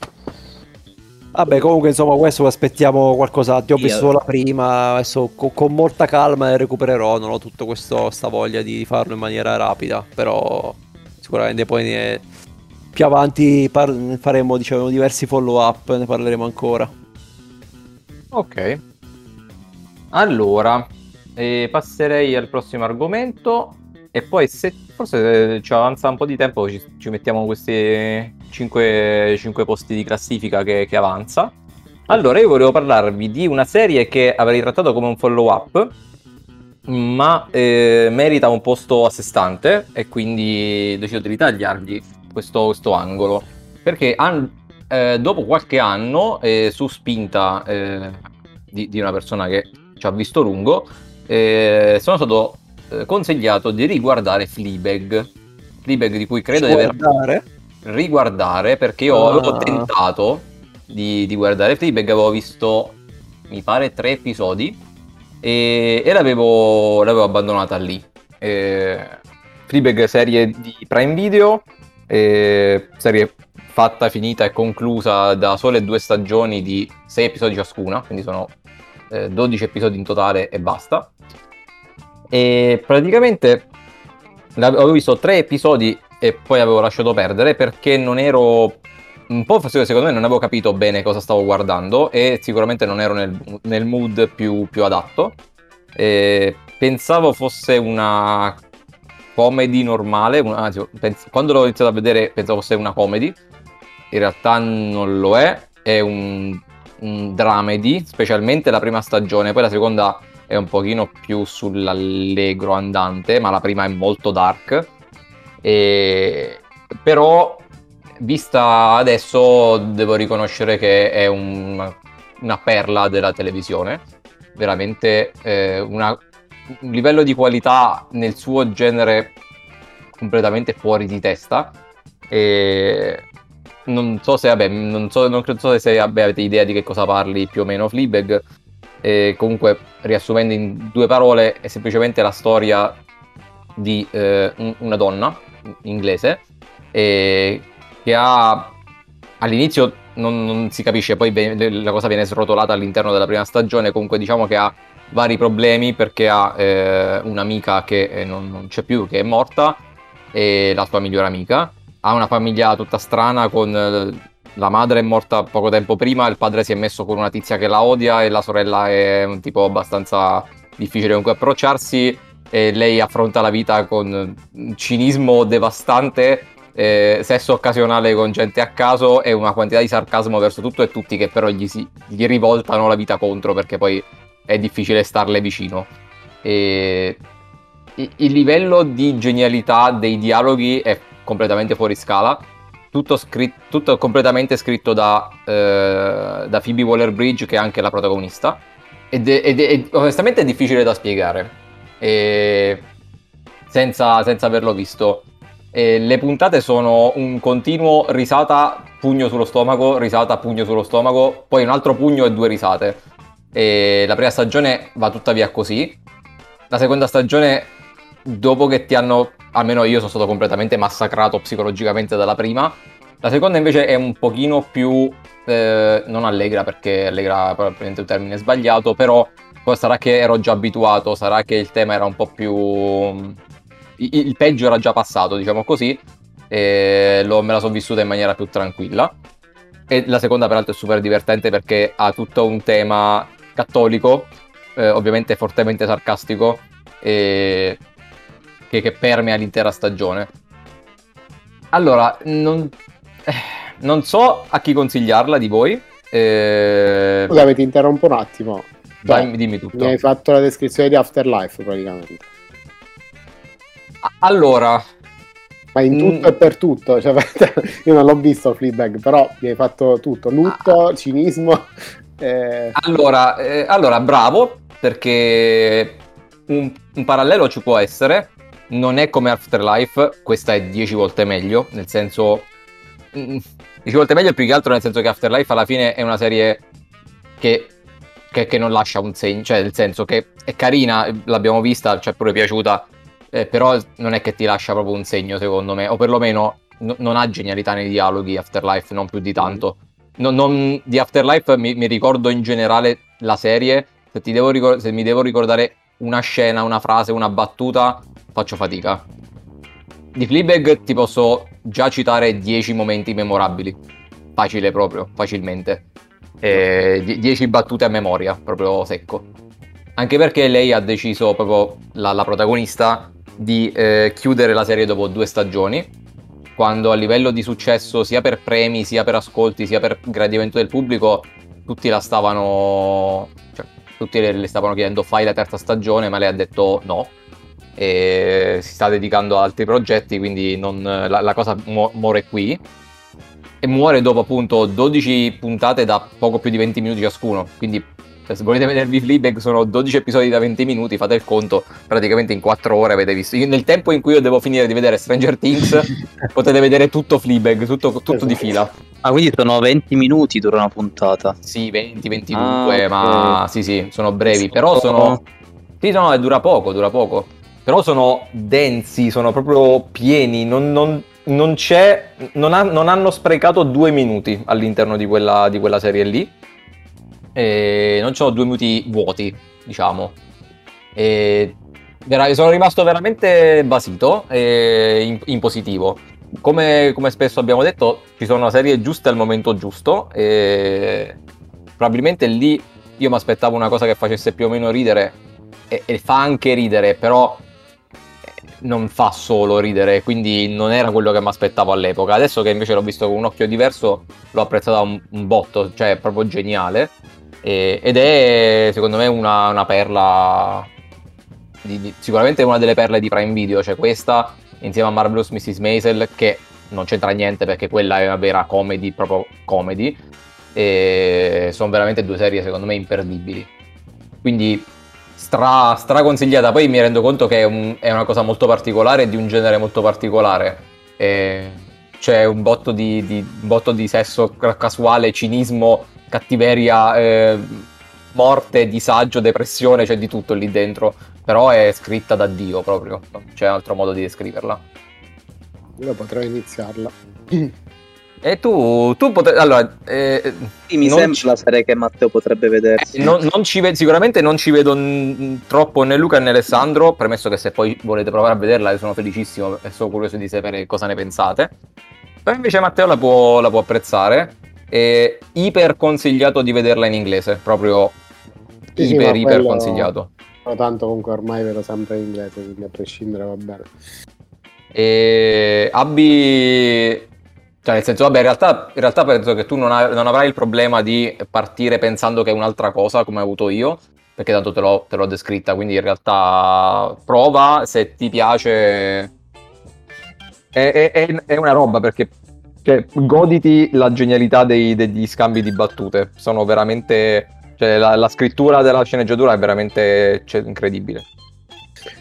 S3: Vabbè, comunque, insomma, questo aspettiamo qualcosa. Ti ho visto la prima. Adesso con, con, molta calma ne recupererò. Non ho tutta questa voglia di farlo in maniera rapida. Però, sicuramente poi ne, più avanti par- faremo diciamo, diversi follow up. Ne parleremo ancora.
S1: Ok. Allora, eh, passerei al prossimo argomento. E poi se forse eh, ci avanza un po' di tempo ci, ci mettiamo questi 5, 5, posti di classifica che, che, avanza. Allora io volevo parlarvi di una serie che avrei trattato come un follow up, ma eh, merita un posto a sé stante e quindi decido di ritagliargli questo, questo angolo. Perché an- eh, dopo qualche anno, eh, su spinta eh, di, di, una persona che ci ha visto lungo, eh, sono stato eh, consigliato di riguardare Fleabag. Fleabag di cui credo di aver riguardare perché io ah. avevo tentato di, di, guardare Fleabag, avevo visto mi pare tre episodi e, e l'avevo, l'avevo, abbandonata lì. E, Fleabag serie di Prime Video, e, serie fatta, finita e conclusa da sole due stagioni di sei episodi ciascuna, quindi sono eh, 12 episodi in totale e basta. E praticamente avevo visto tre episodi e poi avevo lasciato perdere perché non ero un po' secondo me non avevo capito bene cosa stavo guardando e sicuramente non ero nel, nel mood più, più adatto. E pensavo fosse una comedy normale, una, anzi, pens- quando l'ho iniziato a vedere pensavo fosse una comedy, in realtà non lo è, è un, un dramedy, specialmente la prima stagione, poi la seconda è un pochino più sull'allegro andante, ma la prima è molto dark. E... Però, vista adesso, devo riconoscere che è un, una perla della televisione. Veramente eh, una, un livello di qualità nel suo genere completamente fuori di testa. E non so se, vabbè, non so, non so se vabbè, avete idea di che cosa parli più o meno Fleabag. E comunque, riassumendo in due parole, è semplicemente la storia di eh, una donna inglese eh, che ha all'inizio non, non, si capisce, poi la cosa viene srotolata all'interno della prima stagione. Comunque, diciamo che ha vari problemi perché ha eh, un'amica che eh, non, non, c'è più, che è morta, e la sua migliore amica. Ha una famiglia tutta strana con eh, la madre è morta poco tempo prima, il padre si è messo con una tizia che la odia e la sorella è un tipo abbastanza difficile con cui approcciarsi e lei affronta la vita con cinismo devastante, eh, sesso occasionale con gente a caso e una quantità di sarcasmo verso tutto e tutti che però gli, si, gli rivoltano la vita contro perché poi è difficile starle vicino. E il livello di genialità dei dialoghi è completamente fuori scala tutto, scritto, tutto completamente scritto da, eh, da Phoebe Waller-Bridge, che è anche la protagonista. Ed, è, ed, ed onestamente è difficile da spiegare, e senza, senza averlo visto. E le puntate sono un continuo risata, pugno sullo stomaco, risata, pugno sullo stomaco, poi un altro pugno e due risate. E la prima stagione va tuttavia così. La seconda stagione, dopo che ti hanno almeno io sono stato completamente massacrato psicologicamente dalla prima. La seconda invece è un pochino più, eh, non allegra perché allegra probabilmente un termine sbagliato, però sarà che ero già abituato, sarà che il tema era un po' più... il peggio era già passato, diciamo così, e lo, me la sono vissuta in maniera più tranquilla. E la seconda peraltro è super divertente perché ha tutto un tema cattolico, eh, ovviamente fortemente sarcastico, e che, che permea l'intera stagione. Allora, non, eh, non, so a chi consigliarla di voi.
S2: Eh... Scusa, ti interrompo un attimo.
S1: Vai, cioè, dimmi tutto.
S2: Mi hai fatto la descrizione di Afterlife praticamente.
S1: Allora,
S2: ma in tutto mm. e per tutto. Cioè, io non l'ho visto Fleabag, però mi hai fatto tutto: lutto, ah. cinismo.
S1: Eh... Allora, eh, allora, bravo, perché un, un, parallelo ci può essere non è come Afterlife, questa è 10 volte meglio, nel senso... 10 mm, volte meglio più che altro nel senso che Afterlife alla fine è una serie che, che, che non lascia un segno, cioè nel senso che è carina, l'abbiamo vista, ci è pure piaciuta, eh, però non è che ti lascia proprio un segno secondo me, o perlomeno no, non ha genialità nei dialoghi Afterlife, non più di tanto. Non, non, di Afterlife mi, mi, ricordo in generale la serie, se, ricor- se mi devo ricordare una scena, una frase, una battuta, faccio fatica. Di Fleabag ti posso già citare 10 momenti memorabili. Facile proprio, facilmente. 10 battute a memoria, proprio secco. Anche perché lei ha deciso, proprio la, la protagonista, di eh, chiudere la serie dopo due stagioni. Quando a livello di successo, sia per premi, sia per ascolti, sia per gradimento del pubblico, tutti la stavano. Cioè, tutti le, le stavano chiedendo fai la terza stagione, ma lei ha detto no e si sta dedicando a altri progetti, quindi non, la, la, cosa mu- muore qui. E muore dopo appunto 12 puntate da poco più di 20 minuti ciascuno. Quindi se volete vedervi Fleabag sono 12 episodi da 20 minuti, fate il conto, praticamente in 4 ore avete visto. Nel tempo in cui io devo finire di vedere Stranger Things, potete vedere tutto Fleabag, tutto, tutto esatto. di fila.
S4: Ah, quindi sono 20 minuti dura una puntata?
S1: Sì, 20, 22, ah, okay. ma sì, sì, sono brevi, però sono... Sì, no, dura poco, dura poco però sono densi, sono proprio pieni, non, non, non c'è, non, ha, non, hanno sprecato due minuti all'interno di quella, di quella serie lì, e non sono due minuti vuoti, diciamo. E sono rimasto veramente basito e in, in positivo. Come, come, spesso abbiamo detto, ci sono serie giuste al momento giusto e probabilmente lì io mi aspettavo una cosa che facesse più o meno ridere e, e fa anche ridere, però non fa solo ridere, quindi non era quello che mi aspettavo all'epoca. Adesso che invece l'ho visto con un occhio diverso, l'ho apprezzato un, un botto, cioè è proprio geniale. E, ed è secondo me una, una perla, di, di, sicuramente una delle perle di Prime Video, cioè questa insieme a Marvelous Mrs. Maisel, che non c'entra niente perché quella è una vera comedy, proprio comedy. E sono veramente due serie secondo me imperdibili. Quindi stra, stra consigliata. Poi mi rendo conto che è, un, è una cosa molto particolare di un genere molto particolare. E c'è un botto di, di, un botto di sesso casuale, cinismo, cattiveria, eh, morte, disagio, depressione, c'è di tutto lì dentro. Però è scritta da Dio proprio, c'è un altro modo di descriverla.
S2: Io potrei iniziarla.
S1: E tu, tu potresti. Allora, eh,
S4: sì, mi sembra ci... la serie che Matteo potrebbe vedere.
S1: Eh, non, non ve- sicuramente non ci vedo n- troppo né Luca né Alessandro. Premesso che se poi volete provare a vederla, io sono felicissimo e sono curioso di sapere cosa ne pensate. Però invece Matteo la può, la può apprezzare. È iper consigliato di vederla in inglese. Proprio sì, iper, sì, iper consigliato.
S2: Tanto comunque ormai vedo sempre in inglese, quindi a prescindere va bene.
S1: E Abbi cioè, nel senso, vabbè, in realtà, in realtà penso che tu non, hai, non, avrai il problema di partire pensando che è un'altra cosa, come ho avuto io, perché tanto te l'ho, te l'ho descritta, quindi in realtà prova, se ti piace... È, è, è una roba, perché cioè, goditi la genialità dei, degli scambi di battute. Sono veramente... Cioè, la, la scrittura della sceneggiatura è veramente cioè, incredibile.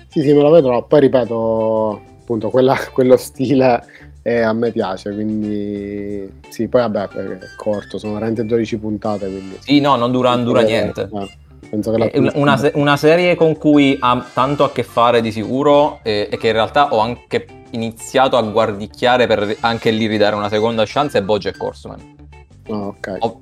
S2: Sì, sì, me lo vedrò. Poi ripeto, appunto, quella, quello stile e a me piace, quindi sì, poi vabbè, è corto, sono veramente 12 puntate, quindi...
S1: Sì, no, non dura, non dura niente.
S2: Eh, che
S1: è una, una, serie con cui ha tanto a che fare di sicuro e, e che in realtà ho anche iniziato a guardicchiare per anche lì ridare una seconda chance è Bojack Horseman.
S2: Oh, ok.
S1: Ho,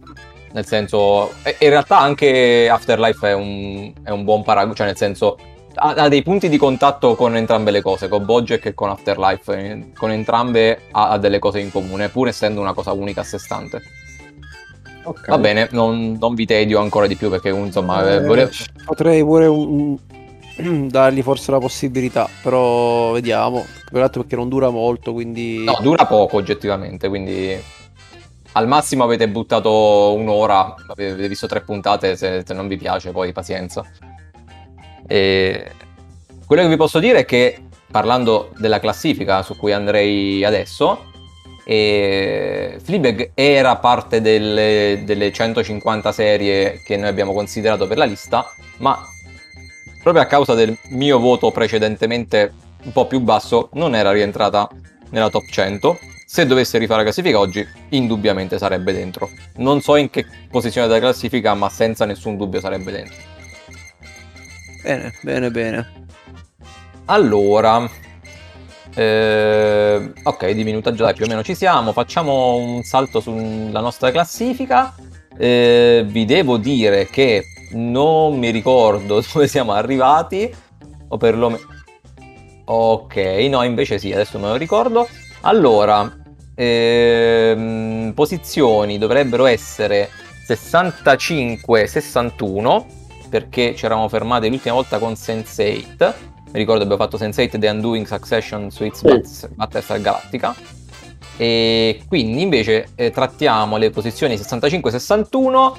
S1: nel senso, in realtà anche Afterlife è un, è un buon paragone, cioè nel senso ha, ha, dei punti di contatto con entrambe le cose, con Bojack e con Afterlife. Con entrambe ha, ha delle cose in comune, pur essendo una cosa unica a sé stante. Okay. Va bene, non, non, vi tedio ancora di più perché insomma
S3: eh, volevo... potrei pure un, un, dargli forse la possibilità, però vediamo. Peraltro perché non dura molto, quindi...
S1: No, dura poco oggettivamente, quindi al massimo avete buttato un'ora, avete visto tre puntate, se, se non vi piace poi pazienza. E quello che vi posso dire è che parlando della classifica su cui andrei adesso, e Fleabag era parte delle, delle, 150 serie che noi abbiamo considerato per la lista, ma proprio a causa del mio voto precedentemente un po' più basso non era rientrata nella top 100. Se dovesse rifare la classifica oggi, indubbiamente sarebbe dentro. Non so in che posizione della classifica, ma senza nessun dubbio sarebbe dentro.
S3: Bene, bene, bene.
S1: Allora, eh, ok, di minutaggio dai, più o meno ci siamo. Facciamo un salto sulla nostra classifica. Eh, vi devo dire che non mi ricordo dove siamo arrivati, o perlomeno... Ok, no, invece sì, adesso me lo ricordo. Allora, ehm, posizioni dovrebbero essere 65-61 perché ci eravamo fermati l'ultima volta con Sense8. Mi ricordo abbiamo fatto Sense8 The Undoing Succession su Xbox sì. Battlestar Galactica. E quindi invece eh, trattiamo le posizioni 65-61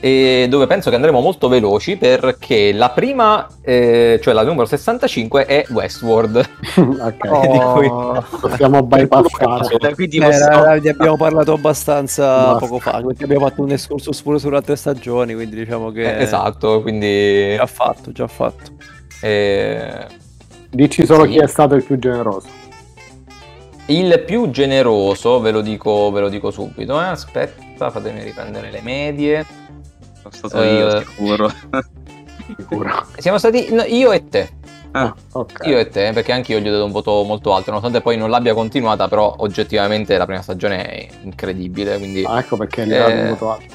S1: e dove penso che andremo molto veloci perché la prima, eh, cioè la numero 65 è Westworld.
S2: ok, oh, possiamo bypassare.
S3: Quindi eh. Eh, abbiamo parlato abbastanza Basta. poco fa, abbiamo fatto un escursus pure sulle altre stagioni, quindi diciamo che...
S1: Eh, esatto, quindi...
S3: Già fatto, già fatto.
S1: Eh...
S2: Dici solo sì. chi è stato il più generoso.
S1: Il più generoso, ve lo dico, ve lo dico subito, eh? aspetta, fatemi riprendere le medie.
S4: Sono stato io, uh, sicuro.
S1: sicuro. Siamo stati no, io e te. Ah, okay. Io e te, perché anche io gli ho dato un voto molto alto, nonostante poi non l'abbia continuata, però oggettivamente la prima stagione è incredibile. Quindi,
S2: ah, ecco perché gli ho dato un voto alto.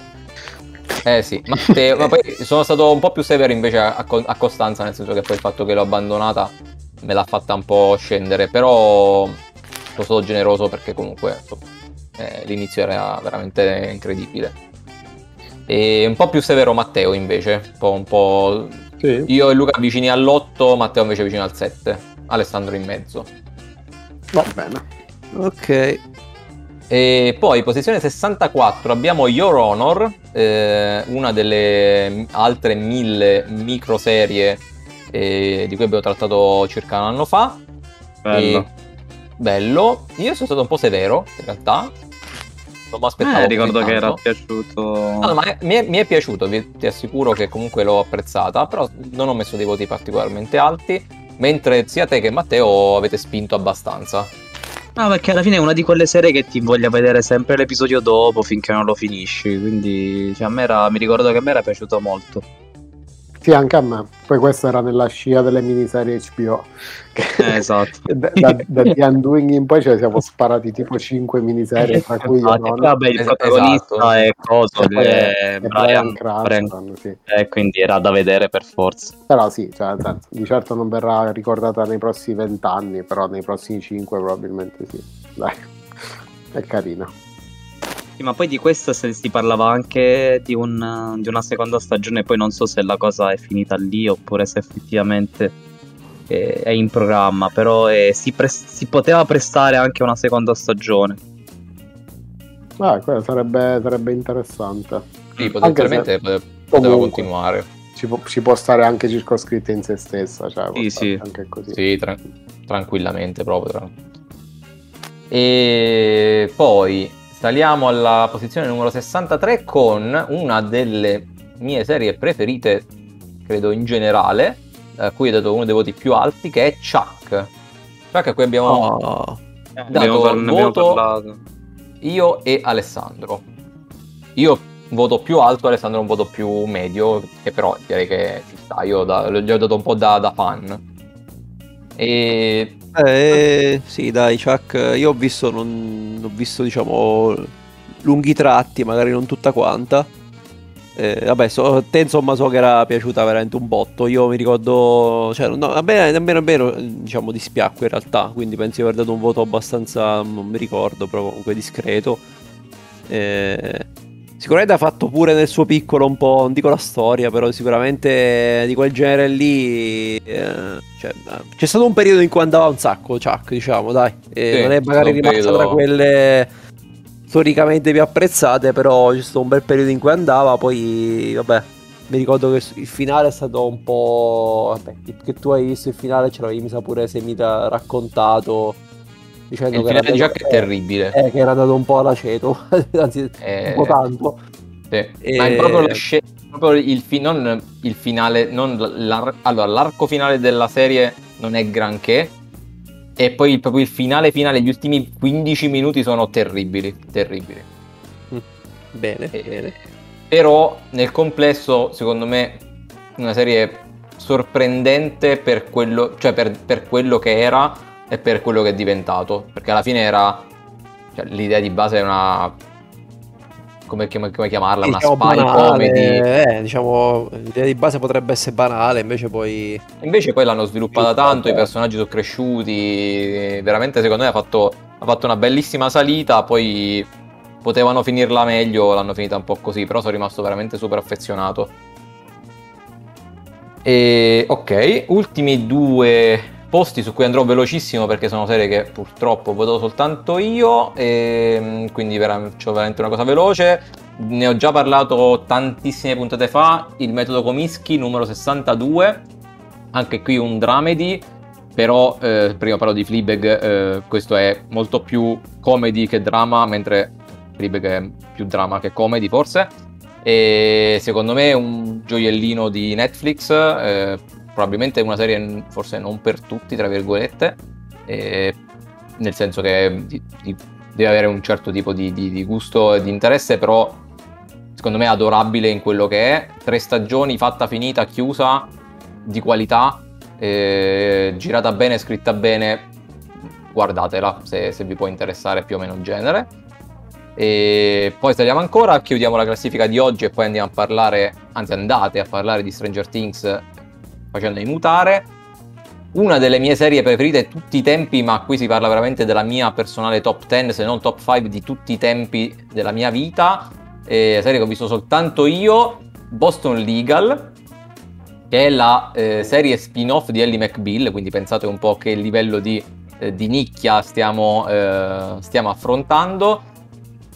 S1: Eh sì, ma, te, ma, poi sono stato un po' più severo invece a, a, Costanza, nel senso che poi il fatto che l'ho abbandonata me l'ha fatta un po' scendere, però sono stato generoso perché comunque eh, l'inizio era veramente incredibile. E un po' più severo Matteo invece, un po', un po', Sì. Io e Luca vicini all'8, Matteo invece vicino al 7, Alessandro in mezzo.
S2: Va bene.
S3: Ok.
S1: E poi posizione 64 abbiamo Your Honor, eh, una delle altre mille microserie eh, di cui abbiamo trattato circa un anno fa.
S4: Bello. E,
S1: bello. Io sono stato un po' severo in realtà.
S4: Non mi aspettavo. Eh, ricordo che era piaciuto.
S1: No, ma mi è, mi è piaciuto, vi, ti assicuro che comunque l'ho apprezzata, però non ho messo dei voti particolarmente alti, mentre sia te che Matteo avete spinto abbastanza.
S4: No, perché alla fine è una di quelle serie che ti voglia vedere sempre l'episodio dopo finché non lo finisci. Quindi cioè, a me era, mi ricordo che a me era piaciuto molto.
S2: Sì, anche a me. Poi questo era nella scia delle miniserie HBO.
S4: Eh, esatto.
S2: da, da, da The Undoing in poi ce siamo sparati tipo 5 miniserie, tra cui io non...
S4: Vabbè, il protagonista esatto. è Coso, è, è Brian,
S2: Brian Cranston, sì.
S4: E eh, quindi era da vedere per forza.
S2: Però sì, cioè, di certo non verrà ricordata nei prossimi 20 anni, però nei prossimi 5 probabilmente sì. Dai, è carina.
S4: Sì, ma poi di questo si parlava anche di, un, di, una seconda stagione, poi non so se la cosa è finita lì oppure se effettivamente è, è in programma, però è, si, pre- si, poteva prestare anche una seconda stagione.
S2: Ah, sarebbe, sarebbe interessante.
S1: Sì, potenzialmente poteva, poteva continuare.
S2: Ci può, ci può, stare anche circoscritta in se stessa, cioè
S1: sì, sì. anche così. Sì, tra- tranquillamente proprio. Tra... E poi Saliamo alla posizione numero 63 con una delle mie serie preferite, credo in generale, a cui ho dato uno dei voti più alti, che è Chuck. Chuck a cui abbiamo oh, dato il voto io e Alessandro. Io voto più alto, Alessandro un voto più medio, che però direi che ci sta, io da, gli ho dato un po' da, da fan.
S3: E eh, sì, dai, Chuck, io ho visto, non, ho visto, diciamo, lunghi tratti, magari non tutta quanta. Eh, vabbè, so, te insomma so che era piaciuta veramente un botto. Io mi ricordo, cioè, no, a me nemmeno vero, diciamo, dispiacque in realtà. Quindi penso di aver dato un voto abbastanza, non mi ricordo, però comunque discreto. Eh, Sicuramente ha fatto pure nel suo piccolo un po', non dico la storia, però sicuramente di quel genere lì. Eh, cioè, c'è stato un periodo in cui andava un sacco Chuck, diciamo, dai. Sì, non è magari rimasta tra quelle storicamente più apprezzate, però c'è stato un bel periodo in cui andava, poi vabbè. Mi ricordo che il finale è stato un po'. Vabbè, che tu hai visto il finale, ce l'avevi mi sa pure semita raccontato
S1: dicendo il che finale di Jack è terribile.
S3: Eh, che era andato un po' all'aceto, anzi eh, un po' tanto.
S1: Sì. E... Ma è proprio, la sc- proprio il, fi- non il finale, non l'ar- allora l'arco finale della serie non è granché, e poi proprio il finale finale, gli ultimi 15 minuti sono terribili, terribili.
S3: Mm. Bene, e, bene.
S1: Però nel complesso, secondo me, una serie sorprendente per quello, cioè per, per quello che era e per quello che è diventato. Perché alla fine era. Cioè, l'idea di base è una. Come, come, come chiamarla? Diciamo una spy banale, comedy.
S3: Eh, diciamo, l'idea di base potrebbe essere banale, invece poi.
S1: Invece poi l'hanno sviluppata tanto, i personaggi sono cresciuti. Veramente, secondo me, ha fatto, ha fatto una bellissima salita. Poi potevano finirla meglio, l'hanno finita un po' così, però sono rimasto veramente super affezionato. E ok, ultimi due posti su cui andrò velocissimo perché sono serie che purtroppo vedo soltanto io e mm, quindi faccio veramente una cosa veloce. Ne ho già parlato tantissime puntate fa, il metodo Comischi numero 62, anche qui un dramedy, però eh, prima parlo di Fleabag, eh, questo è molto più comedy che drama, mentre Fleabag è più drama che comedy forse. E secondo me è un gioiellino di Netflix, eh, probabilmente una serie forse non per tutti, tra virgolette, eh, nel senso che di, di, deve avere un certo tipo di, di, gusto e di interesse, però secondo me è adorabile in quello che è. Tre stagioni, fatta, finita, chiusa, di qualità, eh, girata bene, scritta bene, guardatela se, se vi può interessare più o meno il genere. E poi saliamo ancora, chiudiamo la classifica di oggi e poi andiamo a parlare, anzi andate a parlare di Stranger Things facendomi mutare. Una delle mie serie preferite di tutti i tempi, ma qui si parla veramente della mia personale top 10, se non top 5 di tutti i tempi della mia vita. E serie che ho visto soltanto io, Boston Legal, che è la eh, serie spin-off di Ellie McBeal, quindi pensate un po' che livello di, eh, di nicchia stiamo, eh, stiamo, affrontando.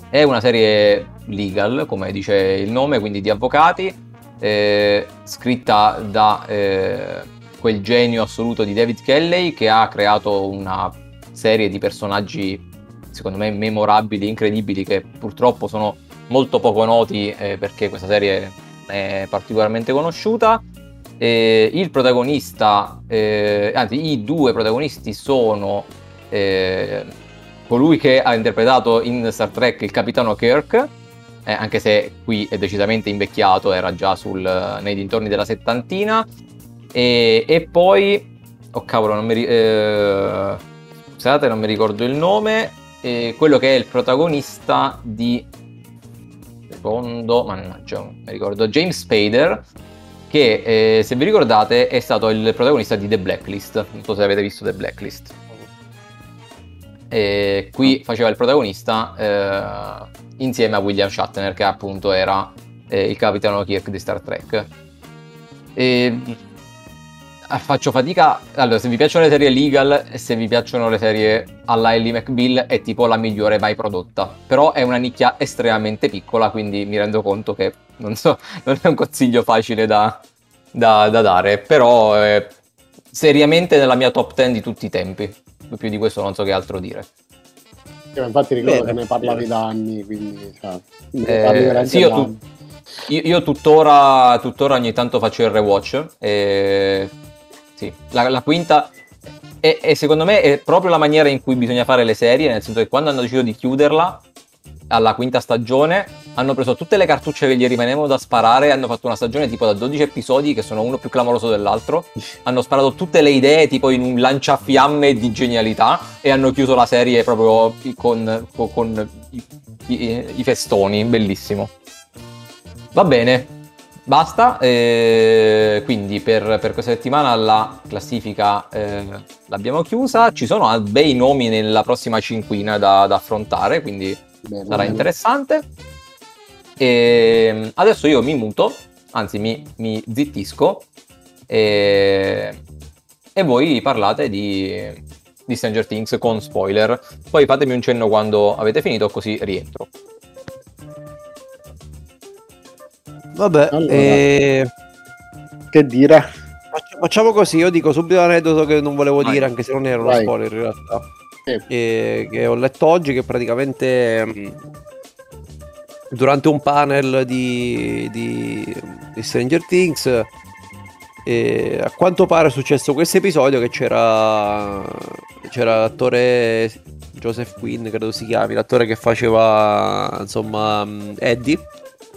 S1: È una serie legal, come dice il nome, quindi di avvocati, eh, scritta da eh, quel genio assoluto di David Kelley che ha creato una serie di personaggi secondo me memorabili, incredibili, che purtroppo sono molto poco noti eh, perché questa serie è particolarmente conosciuta. Eh, il protagonista, eh, anzi i due protagonisti sono eh, colui che ha interpretato in Star Trek il capitano Kirk, eh, anche se qui è decisamente invecchiato, era già sul, nei dintorni della settantina, e, e poi, oh cavolo, non mi, eh, scusate, non mi ricordo il nome, quello che è il protagonista di secondo, mannaggia, non mi ricordo, James Spader, che eh, se vi ricordate è stato il protagonista di The Blacklist, non so se avete visto The Blacklist. E qui faceva il protagonista eh, insieme a William Shatner, che appunto era eh, il capitano Kirk di Star Trek. E Ah, faccio fatica. Allora, se vi piacciono le serie legal e se vi piacciono le serie alla Ellie McBeal, è tipo la migliore mai prodotta. Però è una nicchia estremamente piccola, quindi mi rendo conto che non, so, non è un consiglio facile da, da, da dare. Però è seriamente nella mia top 10 di tutti i tempi. Più di questo non so che altro dire.
S2: infatti ricordo Bene. che ne parlavi da anni, quindi cioè,
S1: eh, sì, io, tu, io, io tuttora, tuttora, ogni tanto faccio il rewatch e sì, la, la quinta e, e, secondo me è proprio la maniera in cui bisogna fare le serie, nel senso che quando hanno deciso di chiuderla alla quinta stagione hanno preso tutte le cartucce che gli rimanevano da sparare e hanno fatto una stagione tipo da 12 episodi che sono uno più clamoroso dell'altro. hanno sparato tutte le idee tipo in un lanciafiamme di genialità e hanno chiuso la serie proprio con, con, con i, i, i festoni, bellissimo. Va bene, Basta, eh, quindi per, per, questa settimana la classifica eh, l'abbiamo chiusa, ci sono bei nomi nella prossima cinquina da, da affrontare, quindi bene, sarà bene. interessante. E ehm, adesso io mi muto, anzi mi, mi zittisco e, e, voi parlate di, di Stranger Things con spoiler, poi fatemi un cenno quando avete finito così rientro.
S3: Vabbè, allora, e...
S2: che dire?
S3: Facciamo così, io dico subito l'aneddoto che non volevo Vai. dire, anche se non era uno Vai. spoiler in realtà. Sì. Che ho letto oggi che praticamente mm, durante un panel di, di, di Stranger Things e a quanto pare è successo questo episodio che c'era c'era l'attore Joseph Quinn credo si chiami l'attore che faceva insomma mm, Eddie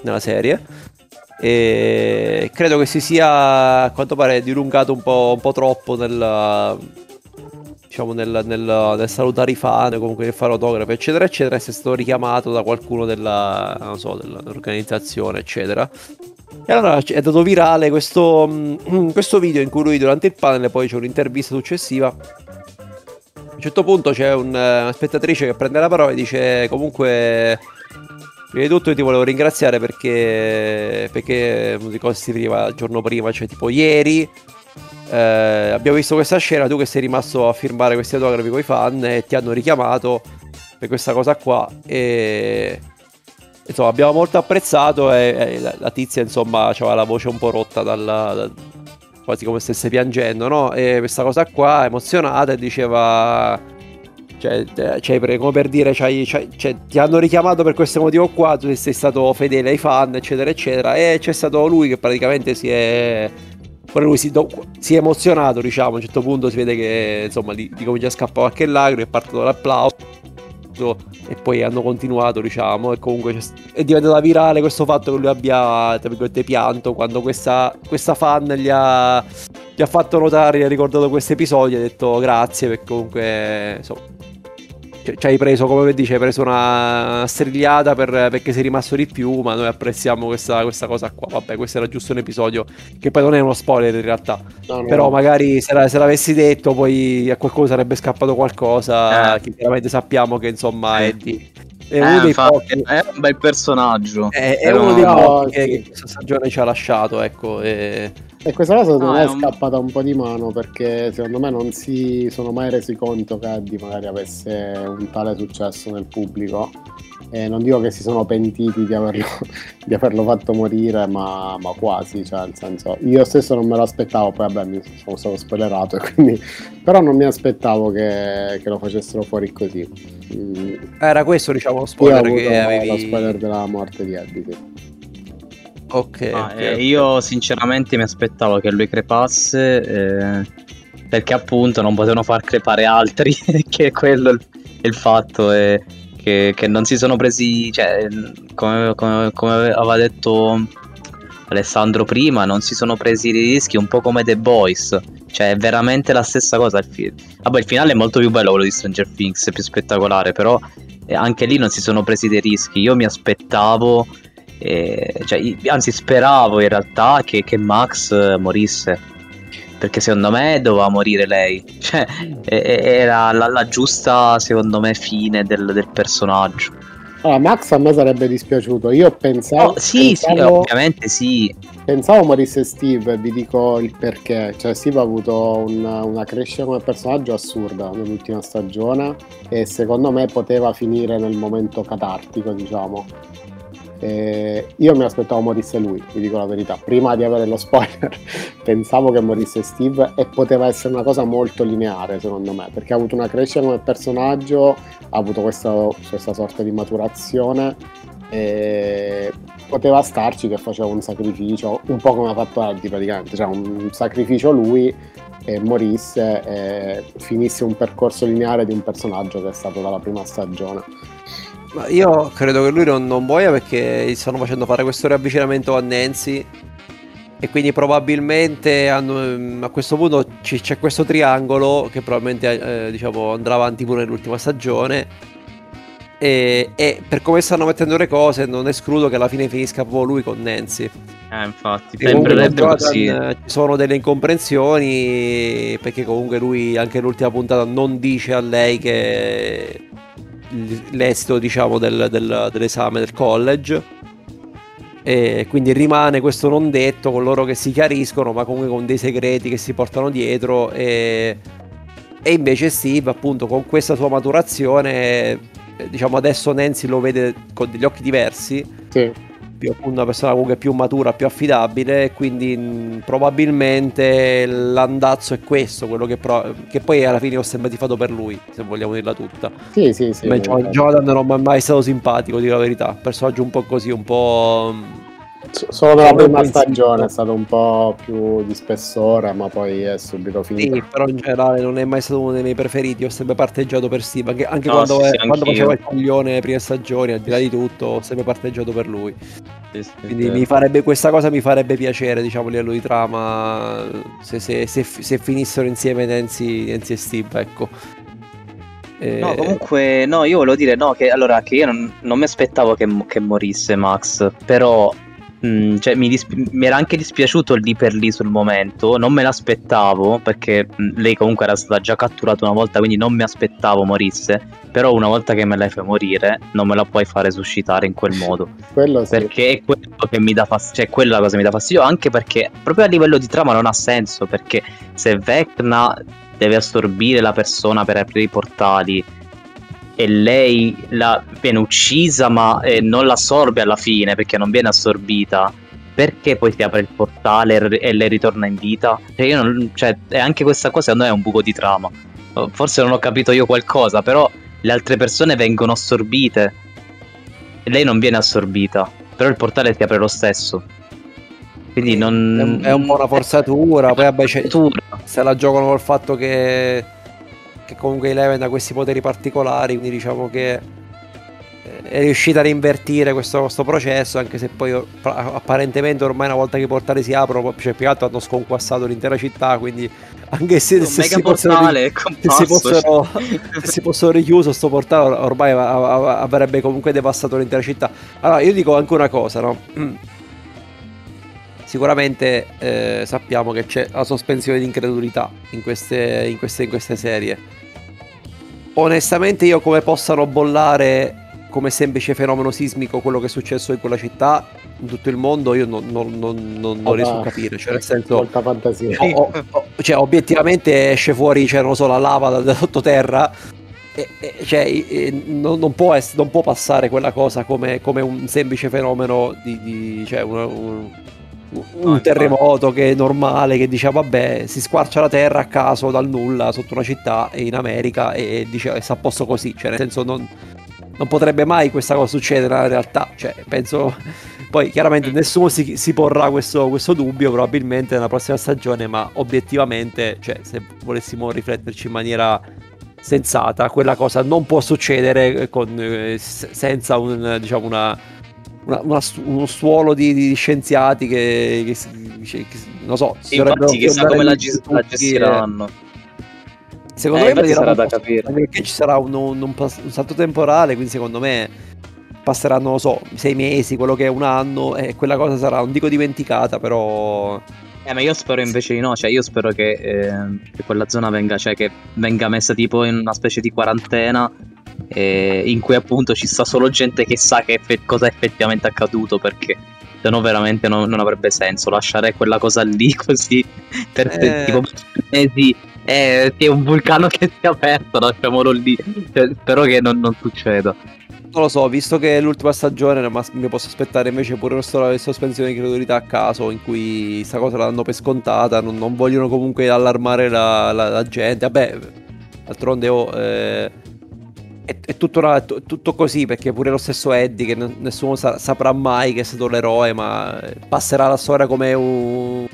S3: nella serie e credo che si sia a quanto pare dilungato un po', un po troppo nel, diciamo nel, nel, nel, salutare i fan, comunque nel fare autografo, eccetera, eccetera, essere stato richiamato da qualcuno della, so, dell'organizzazione, eccetera. E allora è andato virale questo, questo, video in cui lui durante il panel, poi c'è un'intervista successiva. A un certo punto c'è un, una spettatrice che prende la parola e dice comunque Prima di tutto io ti volevo ringraziare perché, perché cosa si prima, il giorno prima, cioè tipo ieri, eh, abbiamo visto questa scena, tu che sei rimasto a firmare questi autografi con i fan e ti hanno richiamato per questa cosa qua e insomma abbiamo molto apprezzato e, e la, la, tizia insomma aveva la voce un po' rotta dalla, da, quasi come stesse piangendo no? e questa cosa qua emozionata e diceva cioè, cioè, come per dire, c'hai, cioè, ti hanno richiamato per questo motivo qua, tu sei stato fedele ai fan, eccetera, eccetera. E c'è stato lui che praticamente si è. Poi lui si, do, si, è emozionato, diciamo. A un certo punto si vede che insomma gli, gli comincia a scappare qualche lacrima, è partito l'applauso. E poi hanno continuato, diciamo. E comunque è diventato virale questo fatto che lui abbia, tra virgolette, pianto quando questa, questa fan gli ha, gli ha fatto notare, gli ha ricordato questo episodio. Ha detto grazie perché comunque insomma ci hai preso, come dice, hai preso una strigliata per, perché sei rimasto di più, ma noi apprezziamo questa, questa, cosa qua. Vabbè, questo era giusto un episodio che poi non è uno spoiler in realtà. No, no, Però magari se, la, se, l'avessi detto poi a qualcuno sarebbe scappato qualcosa, eh. che chiaramente sappiamo che insomma è di...
S4: È, uno dei pochi... è un bel personaggio.
S3: È, è uno dei pochi che, che questa stagione ci ha lasciato, ecco. E
S2: E questa cosa secondo no, me è, un... scappata un po' di mano perché secondo me non si sono mai resi conto che Eddie magari avesse un tale successo nel pubblico. E non dico che si sono pentiti di averlo, di averlo fatto morire, ma, ma, quasi, cioè nel senso, io stesso non me lo aspettavo, poi vabbè mi sono stato spoilerato, quindi, però non mi aspettavo che, che lo facessero fuori così.
S3: Era questo diciamo lo spoiler che avevi...
S2: Lo spoiler della morte di Eddie, sì.
S3: Ok.
S4: Ah,
S3: okay,
S4: eh, Io sinceramente mi aspettavo che lui crepasse eh, perché appunto non potevano far crepare altri, che quello è il, il fatto. Eh, che, che, non si sono presi, cioè, come, come, come, aveva detto Alessandro prima, non si sono presi i rischi, un po' come The Boys. Cioè, è veramente la stessa cosa il film. Vabbè, il finale è molto più bello quello di Stranger Things, è più spettacolare, però eh, anche lì non si sono presi dei rischi. Io mi aspettavo e, cioè, anzi, speravo in realtà che, che Max morisse. Perché secondo me doveva morire lei. Cioè, era la, la giusta, secondo me, fine del, del personaggio.
S2: Allora, Max a me sarebbe dispiaciuto. Io pensavo.
S4: Oh, sì, pensavo, sì, ovviamente sì.
S2: Pensavo morisse Steve, vi dico il perché. Cioè, Steve ha avuto una, una crescita come personaggio assurda nell'ultima stagione. E secondo me poteva finire nel momento catartico, diciamo. Eh, io mi aspettavo morisse lui, vi dico la verità. Prima di avere lo spoiler, pensavo che morisse Steve e poteva essere una cosa molto lineare, secondo me, perché ha avuto una crescita come personaggio, ha avuto questa, questa sorta di maturazione. E poteva starci che faceva un sacrificio, un po' come ha fatto Eddie praticamente, cioè un sacrificio lui e morisse e finisse un percorso lineare di un personaggio che è stato dalla prima stagione.
S3: Ma io credo che lui non, non muoia perché gli stanno facendo fare questo riavvicinamento a Nancy e quindi probabilmente hanno, a questo punto c- c'è questo triangolo che probabilmente eh, diciamo, andrà avanti pure nell'ultima stagione. E, e, per come stanno mettendo le cose non escludo che alla fine finisca proprio lui con Nancy.
S4: Eh infatti sembrerebbe così.
S3: ci sono delle incomprensioni perché comunque lui anche nell'ultima puntata non dice a lei che l'esito diciamo del, del, dell'esame del college. E quindi rimane questo non detto con loro che si chiariscono ma comunque con dei segreti che si portano dietro. E, e invece Steve appunto con questa sua maturazione diciamo adesso Nancy lo vede con degli occhi diversi.
S2: Sì
S3: più, una persona comunque più matura, più affidabile, quindi mh, probabilmente l'andazzo è questo, quello che, pro- che, poi alla fine ho sempre tifato per lui, se vogliamo dirla tutta.
S2: Sì, sì, sì.
S3: Beh, Jonathan non mi è mai stato simpatico, dico la verità, personaggio un po' così, un po'
S2: Solo nella prima stagione è stato un po' più di spessore, ma poi è subito finito.
S3: Sì, però in generale non è mai stato uno dei miei preferiti. Ho sempre parteggiato per Steve. Anche, anche no, quando, sì, è, quando faceva il coglione le prime stagioni, al di là di tutto, ho sempre parteggiato per lui. Sì, Quindi mi farebbe, questa cosa mi farebbe piacere, diciamo, a livello di trama, se, se, se, se finissero insieme Nancy, Nancy e Steve, ecco.
S4: No, comunque, no, io volevo dire no, che allora che io non, non mi aspettavo che, che morisse Max, però Mm, cioè, mi, dispi- mi, era anche dispiaciuto lì per lì sul momento, non me l'aspettavo perché mh, mm, lei comunque era stata già catturata una volta, quindi non mi aspettavo morisse, però una volta che me la fai morire non me la puoi fare suscitare in quel modo.
S2: quello sì.
S4: Perché è quello che mi dà fastidio, cioè quella cosa mi dà fastidio, anche perché proprio a livello di trama non ha senso, perché se Vecna deve assorbire la persona per aprire i portali e lei la, viene uccisa ma eh, non l'assorbe alla fine perché non viene assorbita. Perché poi si apre il portale e lei ritorna in vita? Cioè, non, cioè, anche questa cosa non è un buco di trama. Forse non ho capito io qualcosa però le altre persone vengono assorbite. E lei non viene assorbita però il portale si apre lo stesso. Quindi non
S3: è un, po' una forzatura poi vabbè se la giocano col fatto che che comunque Eleven ha questi poteri particolari, quindi diciamo che eh, è riuscita a invertire questo, questo, processo, anche se poi apparentemente ormai una volta che i portali si aprono, cioè più che altro hanno sconquassato l'intera città, quindi anche se, se, si, possono, se, si, possono, se si possono richiuso questo portale ormai avrebbe comunque devastato l'intera città. Allora io dico anche una cosa, no? Sicuramente eh, sappiamo che c'è la sospensione di incredulità in queste, in queste, in queste serie onestamente io come possano bollare come semplice fenomeno sismico quello che è successo in quella città in tutto il mondo io non, non, non, non, non riesco a capire. Cioè, nel senso,
S2: molta fantasia.
S3: o- o- cioè, obiettivamente esce fuori, c'è non so, la lava da, da sottoterra. E, e- cioè, e- non, non può ess- non può passare quella cosa come, come un semplice fenomeno di, di- cioè, un, un- un
S1: infatti.
S3: terremoto che è normale, che dice vabbè, si squarcia la terra a caso dal nulla sotto una città in America e dice sta a posto così, cioè nel senso non, non potrebbe mai questa cosa succedere nella realtà, cioè penso poi chiaramente
S1: Mm.
S3: nessuno si, si porrà questo, questo dubbio probabilmente nella prossima stagione, ma obiettivamente, cioè, se volessimo rifletterci in maniera sensata, quella cosa non può succedere con, eh, senza un, diciamo una, una- una uno stuolo di, di scienziati che, che che- che- non so, si
S4: infatti chissà come la, gis- la gestiranno.
S3: Secondo
S4: Eh,
S3: me
S4: sarà da capire.
S3: perché ci sarà un, un- un un salto temporale, quindi secondo me passeranno, non lo so, sei mesi, quello che è un anno, e quella cosa sarà, non dico dimenticata, però...
S4: Eh, ma io spero invece di no, cioè io spero che, eh, che quella zona venga, cioè che venga messa tipo in una specie di quarantena eh, in cui appunto ci sta solo gente che sa che effe- cosa è effettivamente accaduto perché se no veramente non, non avrebbe senso lasciare quella cosa lì così per
S3: Eh.
S4: tipo mesi eh, sì, è un vulcano che si è aperto, lasciamolo lì. Cioè, spero che non, non succeda.
S3: Non lo so, visto che è l'ultima stagione, ma mi posso aspettare invece pure una storia di sospensione di credulità a caso, in cui sta cosa la danno per scontata, non, non vogliono comunque allarmare la, la- la gente. Vabbè, d'altronde oh, eh, è, è tutto, una- è tu- tutto così, perché pure lo stesso Eddie, che n- nessuno sa- saprà mai che è stato l'eroe, ma eh, passerà la storia come un...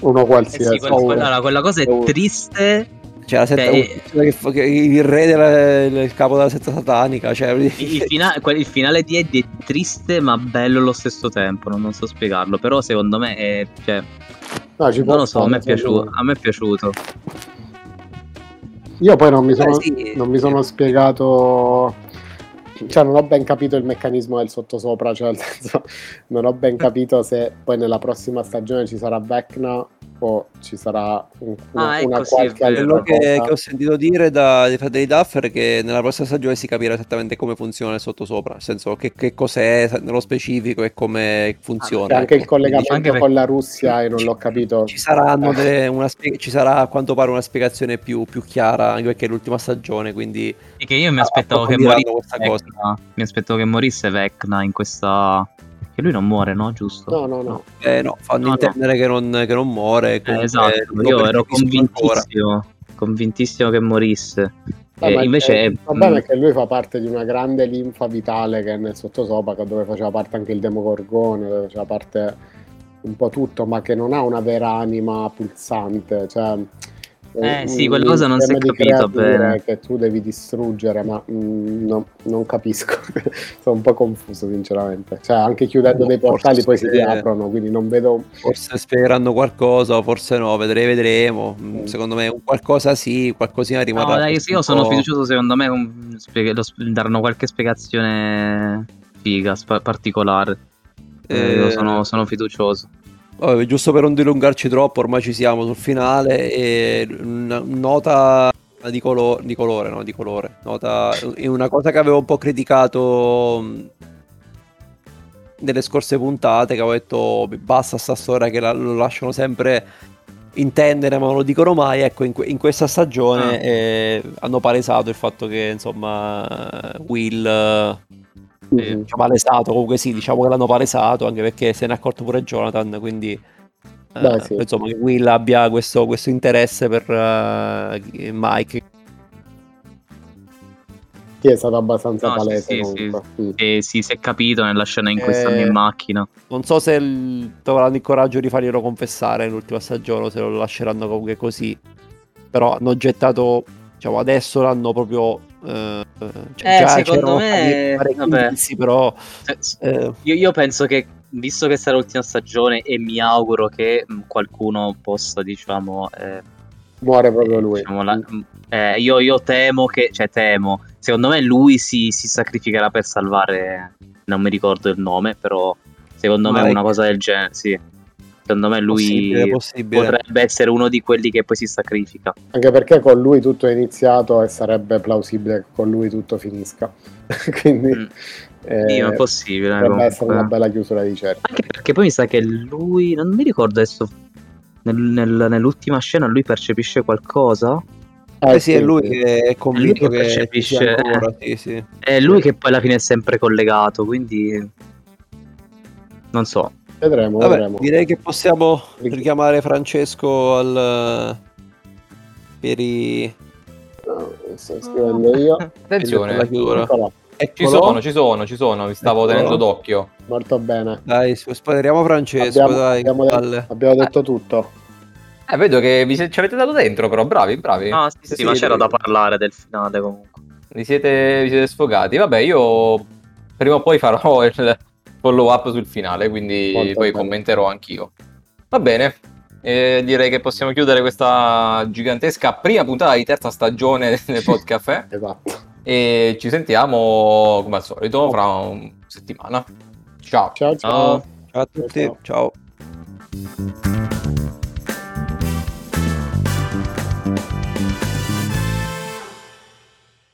S2: Uno
S4: Eh
S2: qualsiasi.
S4: sì, quella, quella- allora, quella cosa è triste.
S3: Cioè, la setta,
S4: Eh,
S3: che fa- che il re della- il capo della setta satanica, cioè...
S4: Il, il fina- que- il finale di Eddie è triste, ma bello allo stesso tempo. Non, non so spiegarlo. Però, secondo me, è, cioè,
S2: No,
S4: non lo so. A me è piaciuto. A me è piaciuto.
S2: Io poi non mi sono,
S3: Eh, sì.
S2: non mi sono spiegato, cioè non ho ben capito il meccanismo del sottosopra, cioè nel senso non ho ben capito se poi nella prossima stagione ci sarà Vecna o ci sarà un- una,
S4: Ah, ecco,
S2: una
S4: sì, è
S2: qualche altra
S3: Quello che, che ho sentito dire da- dai fratelli Duffer è che nella prossima stagione si capirà esattamente come funziona il sottosopra, nel senso che, che cos'è nello specifico e come funziona.
S2: C'è anche il
S3: ecco.
S2: collegamento
S4: Anche perché-
S2: con la Russia e non l'ho capito.
S3: Ci, saranno delle- una spie- ci sarà a quanto pare una spiegazione più, più chiara anche perché è l'ultima stagione, quindi
S4: E che io mi
S3: Ah,
S4: aspettavo che morisse
S3: questa cosa.
S4: Vecna. Mi aspettavo che morisse Vecna in questa. Che lui non muore, no? Giusto?
S2: No, no, no.
S3: eh, no, fanno
S4: No, no.
S3: intendere Che, non, che non muore.
S4: Eh, esatto. Io ero
S3: percepiscono ancora.
S4: convintissimo. Convintissimo che morisse.
S2: Eh,
S4: Eh, invece.
S2: il
S4: mm,
S2: problema è che lui fa parte di una grande linfa vitale che è nel sottosopra, dove faceva parte anche il Demogorgone, dove faceva parte un po' tutto, ma che non ha una vera anima pulsante. Cioè,
S4: Eh,
S2: un-
S4: sì, quella cosa non si è capito bene.
S2: Che tu devi distruggere, ma mm, no, non capisco. Sono un po' confuso, sinceramente. Cioè, anche chiudendo dei portali poi si riaprono, quindi non vedo.
S3: Forse spiegheranno qualcosa, forse no, vedremo, vedremo. Mm,
S2: Mm.
S3: Secondo me un qualcosa sì, qualcosina
S4: No,
S3: rimarrà.
S4: dai,
S3: questo
S4: io sono fiducioso. Secondo me un- spiega- lo sp- daranno qualche spiegazione figa, spa- particolare. Eh, io
S3: Eh,
S4: sono, sono fiducioso.
S3: Vabbè, giusto per non dilungarci troppo, ormai ci siamo sul finale. E una nota di, colo- di colore, no? Di colore. Nota, è una cosa che avevo un po' criticato mh, nelle scorse puntate, che avevo detto basta sta storia che la- lo lasciano sempre intendere ma non lo dicono mai ecco in, que- in questa stagione
S4: Ah.
S3: eh, hanno palesato il fatto che insomma Will eh,
S2: Mhm.
S3: diciamo, palesato, comunque sì, diciamo che l'hanno palesato, anche perché se ne è accorto pure Jonathan, quindi eh,
S2: Beh, sì.
S3: insomma che Will abbia questo, questo interesse per eh, Mike.
S2: Sì, è stato abbastanza
S4: No, sì,
S2: palese
S4: sì,
S2: comunque. Mm.
S4: E sì, si è capito nella scena in cui stanno in macchina.
S3: Non so se il- avranno il coraggio di farglielo confessare nell'ultima stagione o se lo lasceranno comunque così, però hanno gettato, diciamo adesso l'hanno proprio... eh, cioè,
S4: Eh, secondo me- vabbè.
S3: però... Eh,
S4: Io, io penso che, visto che sarà l'ultima stagione, e mi auguro che mh, qualcuno possa, diciamo, eh,
S2: Muore proprio lui.
S4: diciamo, la- mh, eh, io, io temo che, cioè temo, secondo me lui si, si sacrificherà per salvare, non mi ricordo il nome, però secondo me
S3: Mike.
S4: una cosa del genere, sì. Secondo me lui possibile, possibile. potrebbe essere uno di quelli che poi si sacrifica.
S2: Anche perché con lui tutto è iniziato e sarebbe plausibile che con lui tutto finisca. Quindi mm.
S4: eh, sì, è possibile.
S2: Potrebbe comunque. essere una bella chiusura di certo.
S4: Anche perché poi mi sa che lui, non mi ricordo adesso, nel, nel, nell'ultima scena lui percepisce qualcosa.
S3: Eh, eh sì, è lui che è convinto che, che percepisce. Ancora, sì, sì.
S4: È lui che poi alla fine è sempre collegato, quindi non so.
S2: Vedremo,
S3: Vabbè,
S2: vedremo.
S3: Direi che possiamo richiamare Francesco al... per i...
S2: No, sto scrivendo io.
S1: Attenzione. La chiusura. Ci sono, ci sono, ci sono, vi stavo Eccolo. tenendo d'occhio.
S2: Molto bene.
S3: Dai, spoileriamo Francesco,
S2: abbiamo,
S3: dai.
S2: Abbiamo, de- abbiamo detto tutto.
S1: Eh, vedo che vi ci avete dato dentro, però bravi, bravi.
S4: Ah, sì, sì, sì ma c'era da parlare del finale comunque.
S1: Vi siete, vi siete sfogati. Vabbè, io prima o poi farò il, follow up sul finale, quindi Molto poi bene. commenterò anch'io. Va bene, e direi che possiamo chiudere questa gigantesca prima puntata di terza stagione del podcast.
S2: esatto.
S1: E ci sentiamo come al solito fra una settimana. Ciao.
S2: Ciao ciao.
S3: Ciao a tutti. ciao. ciao.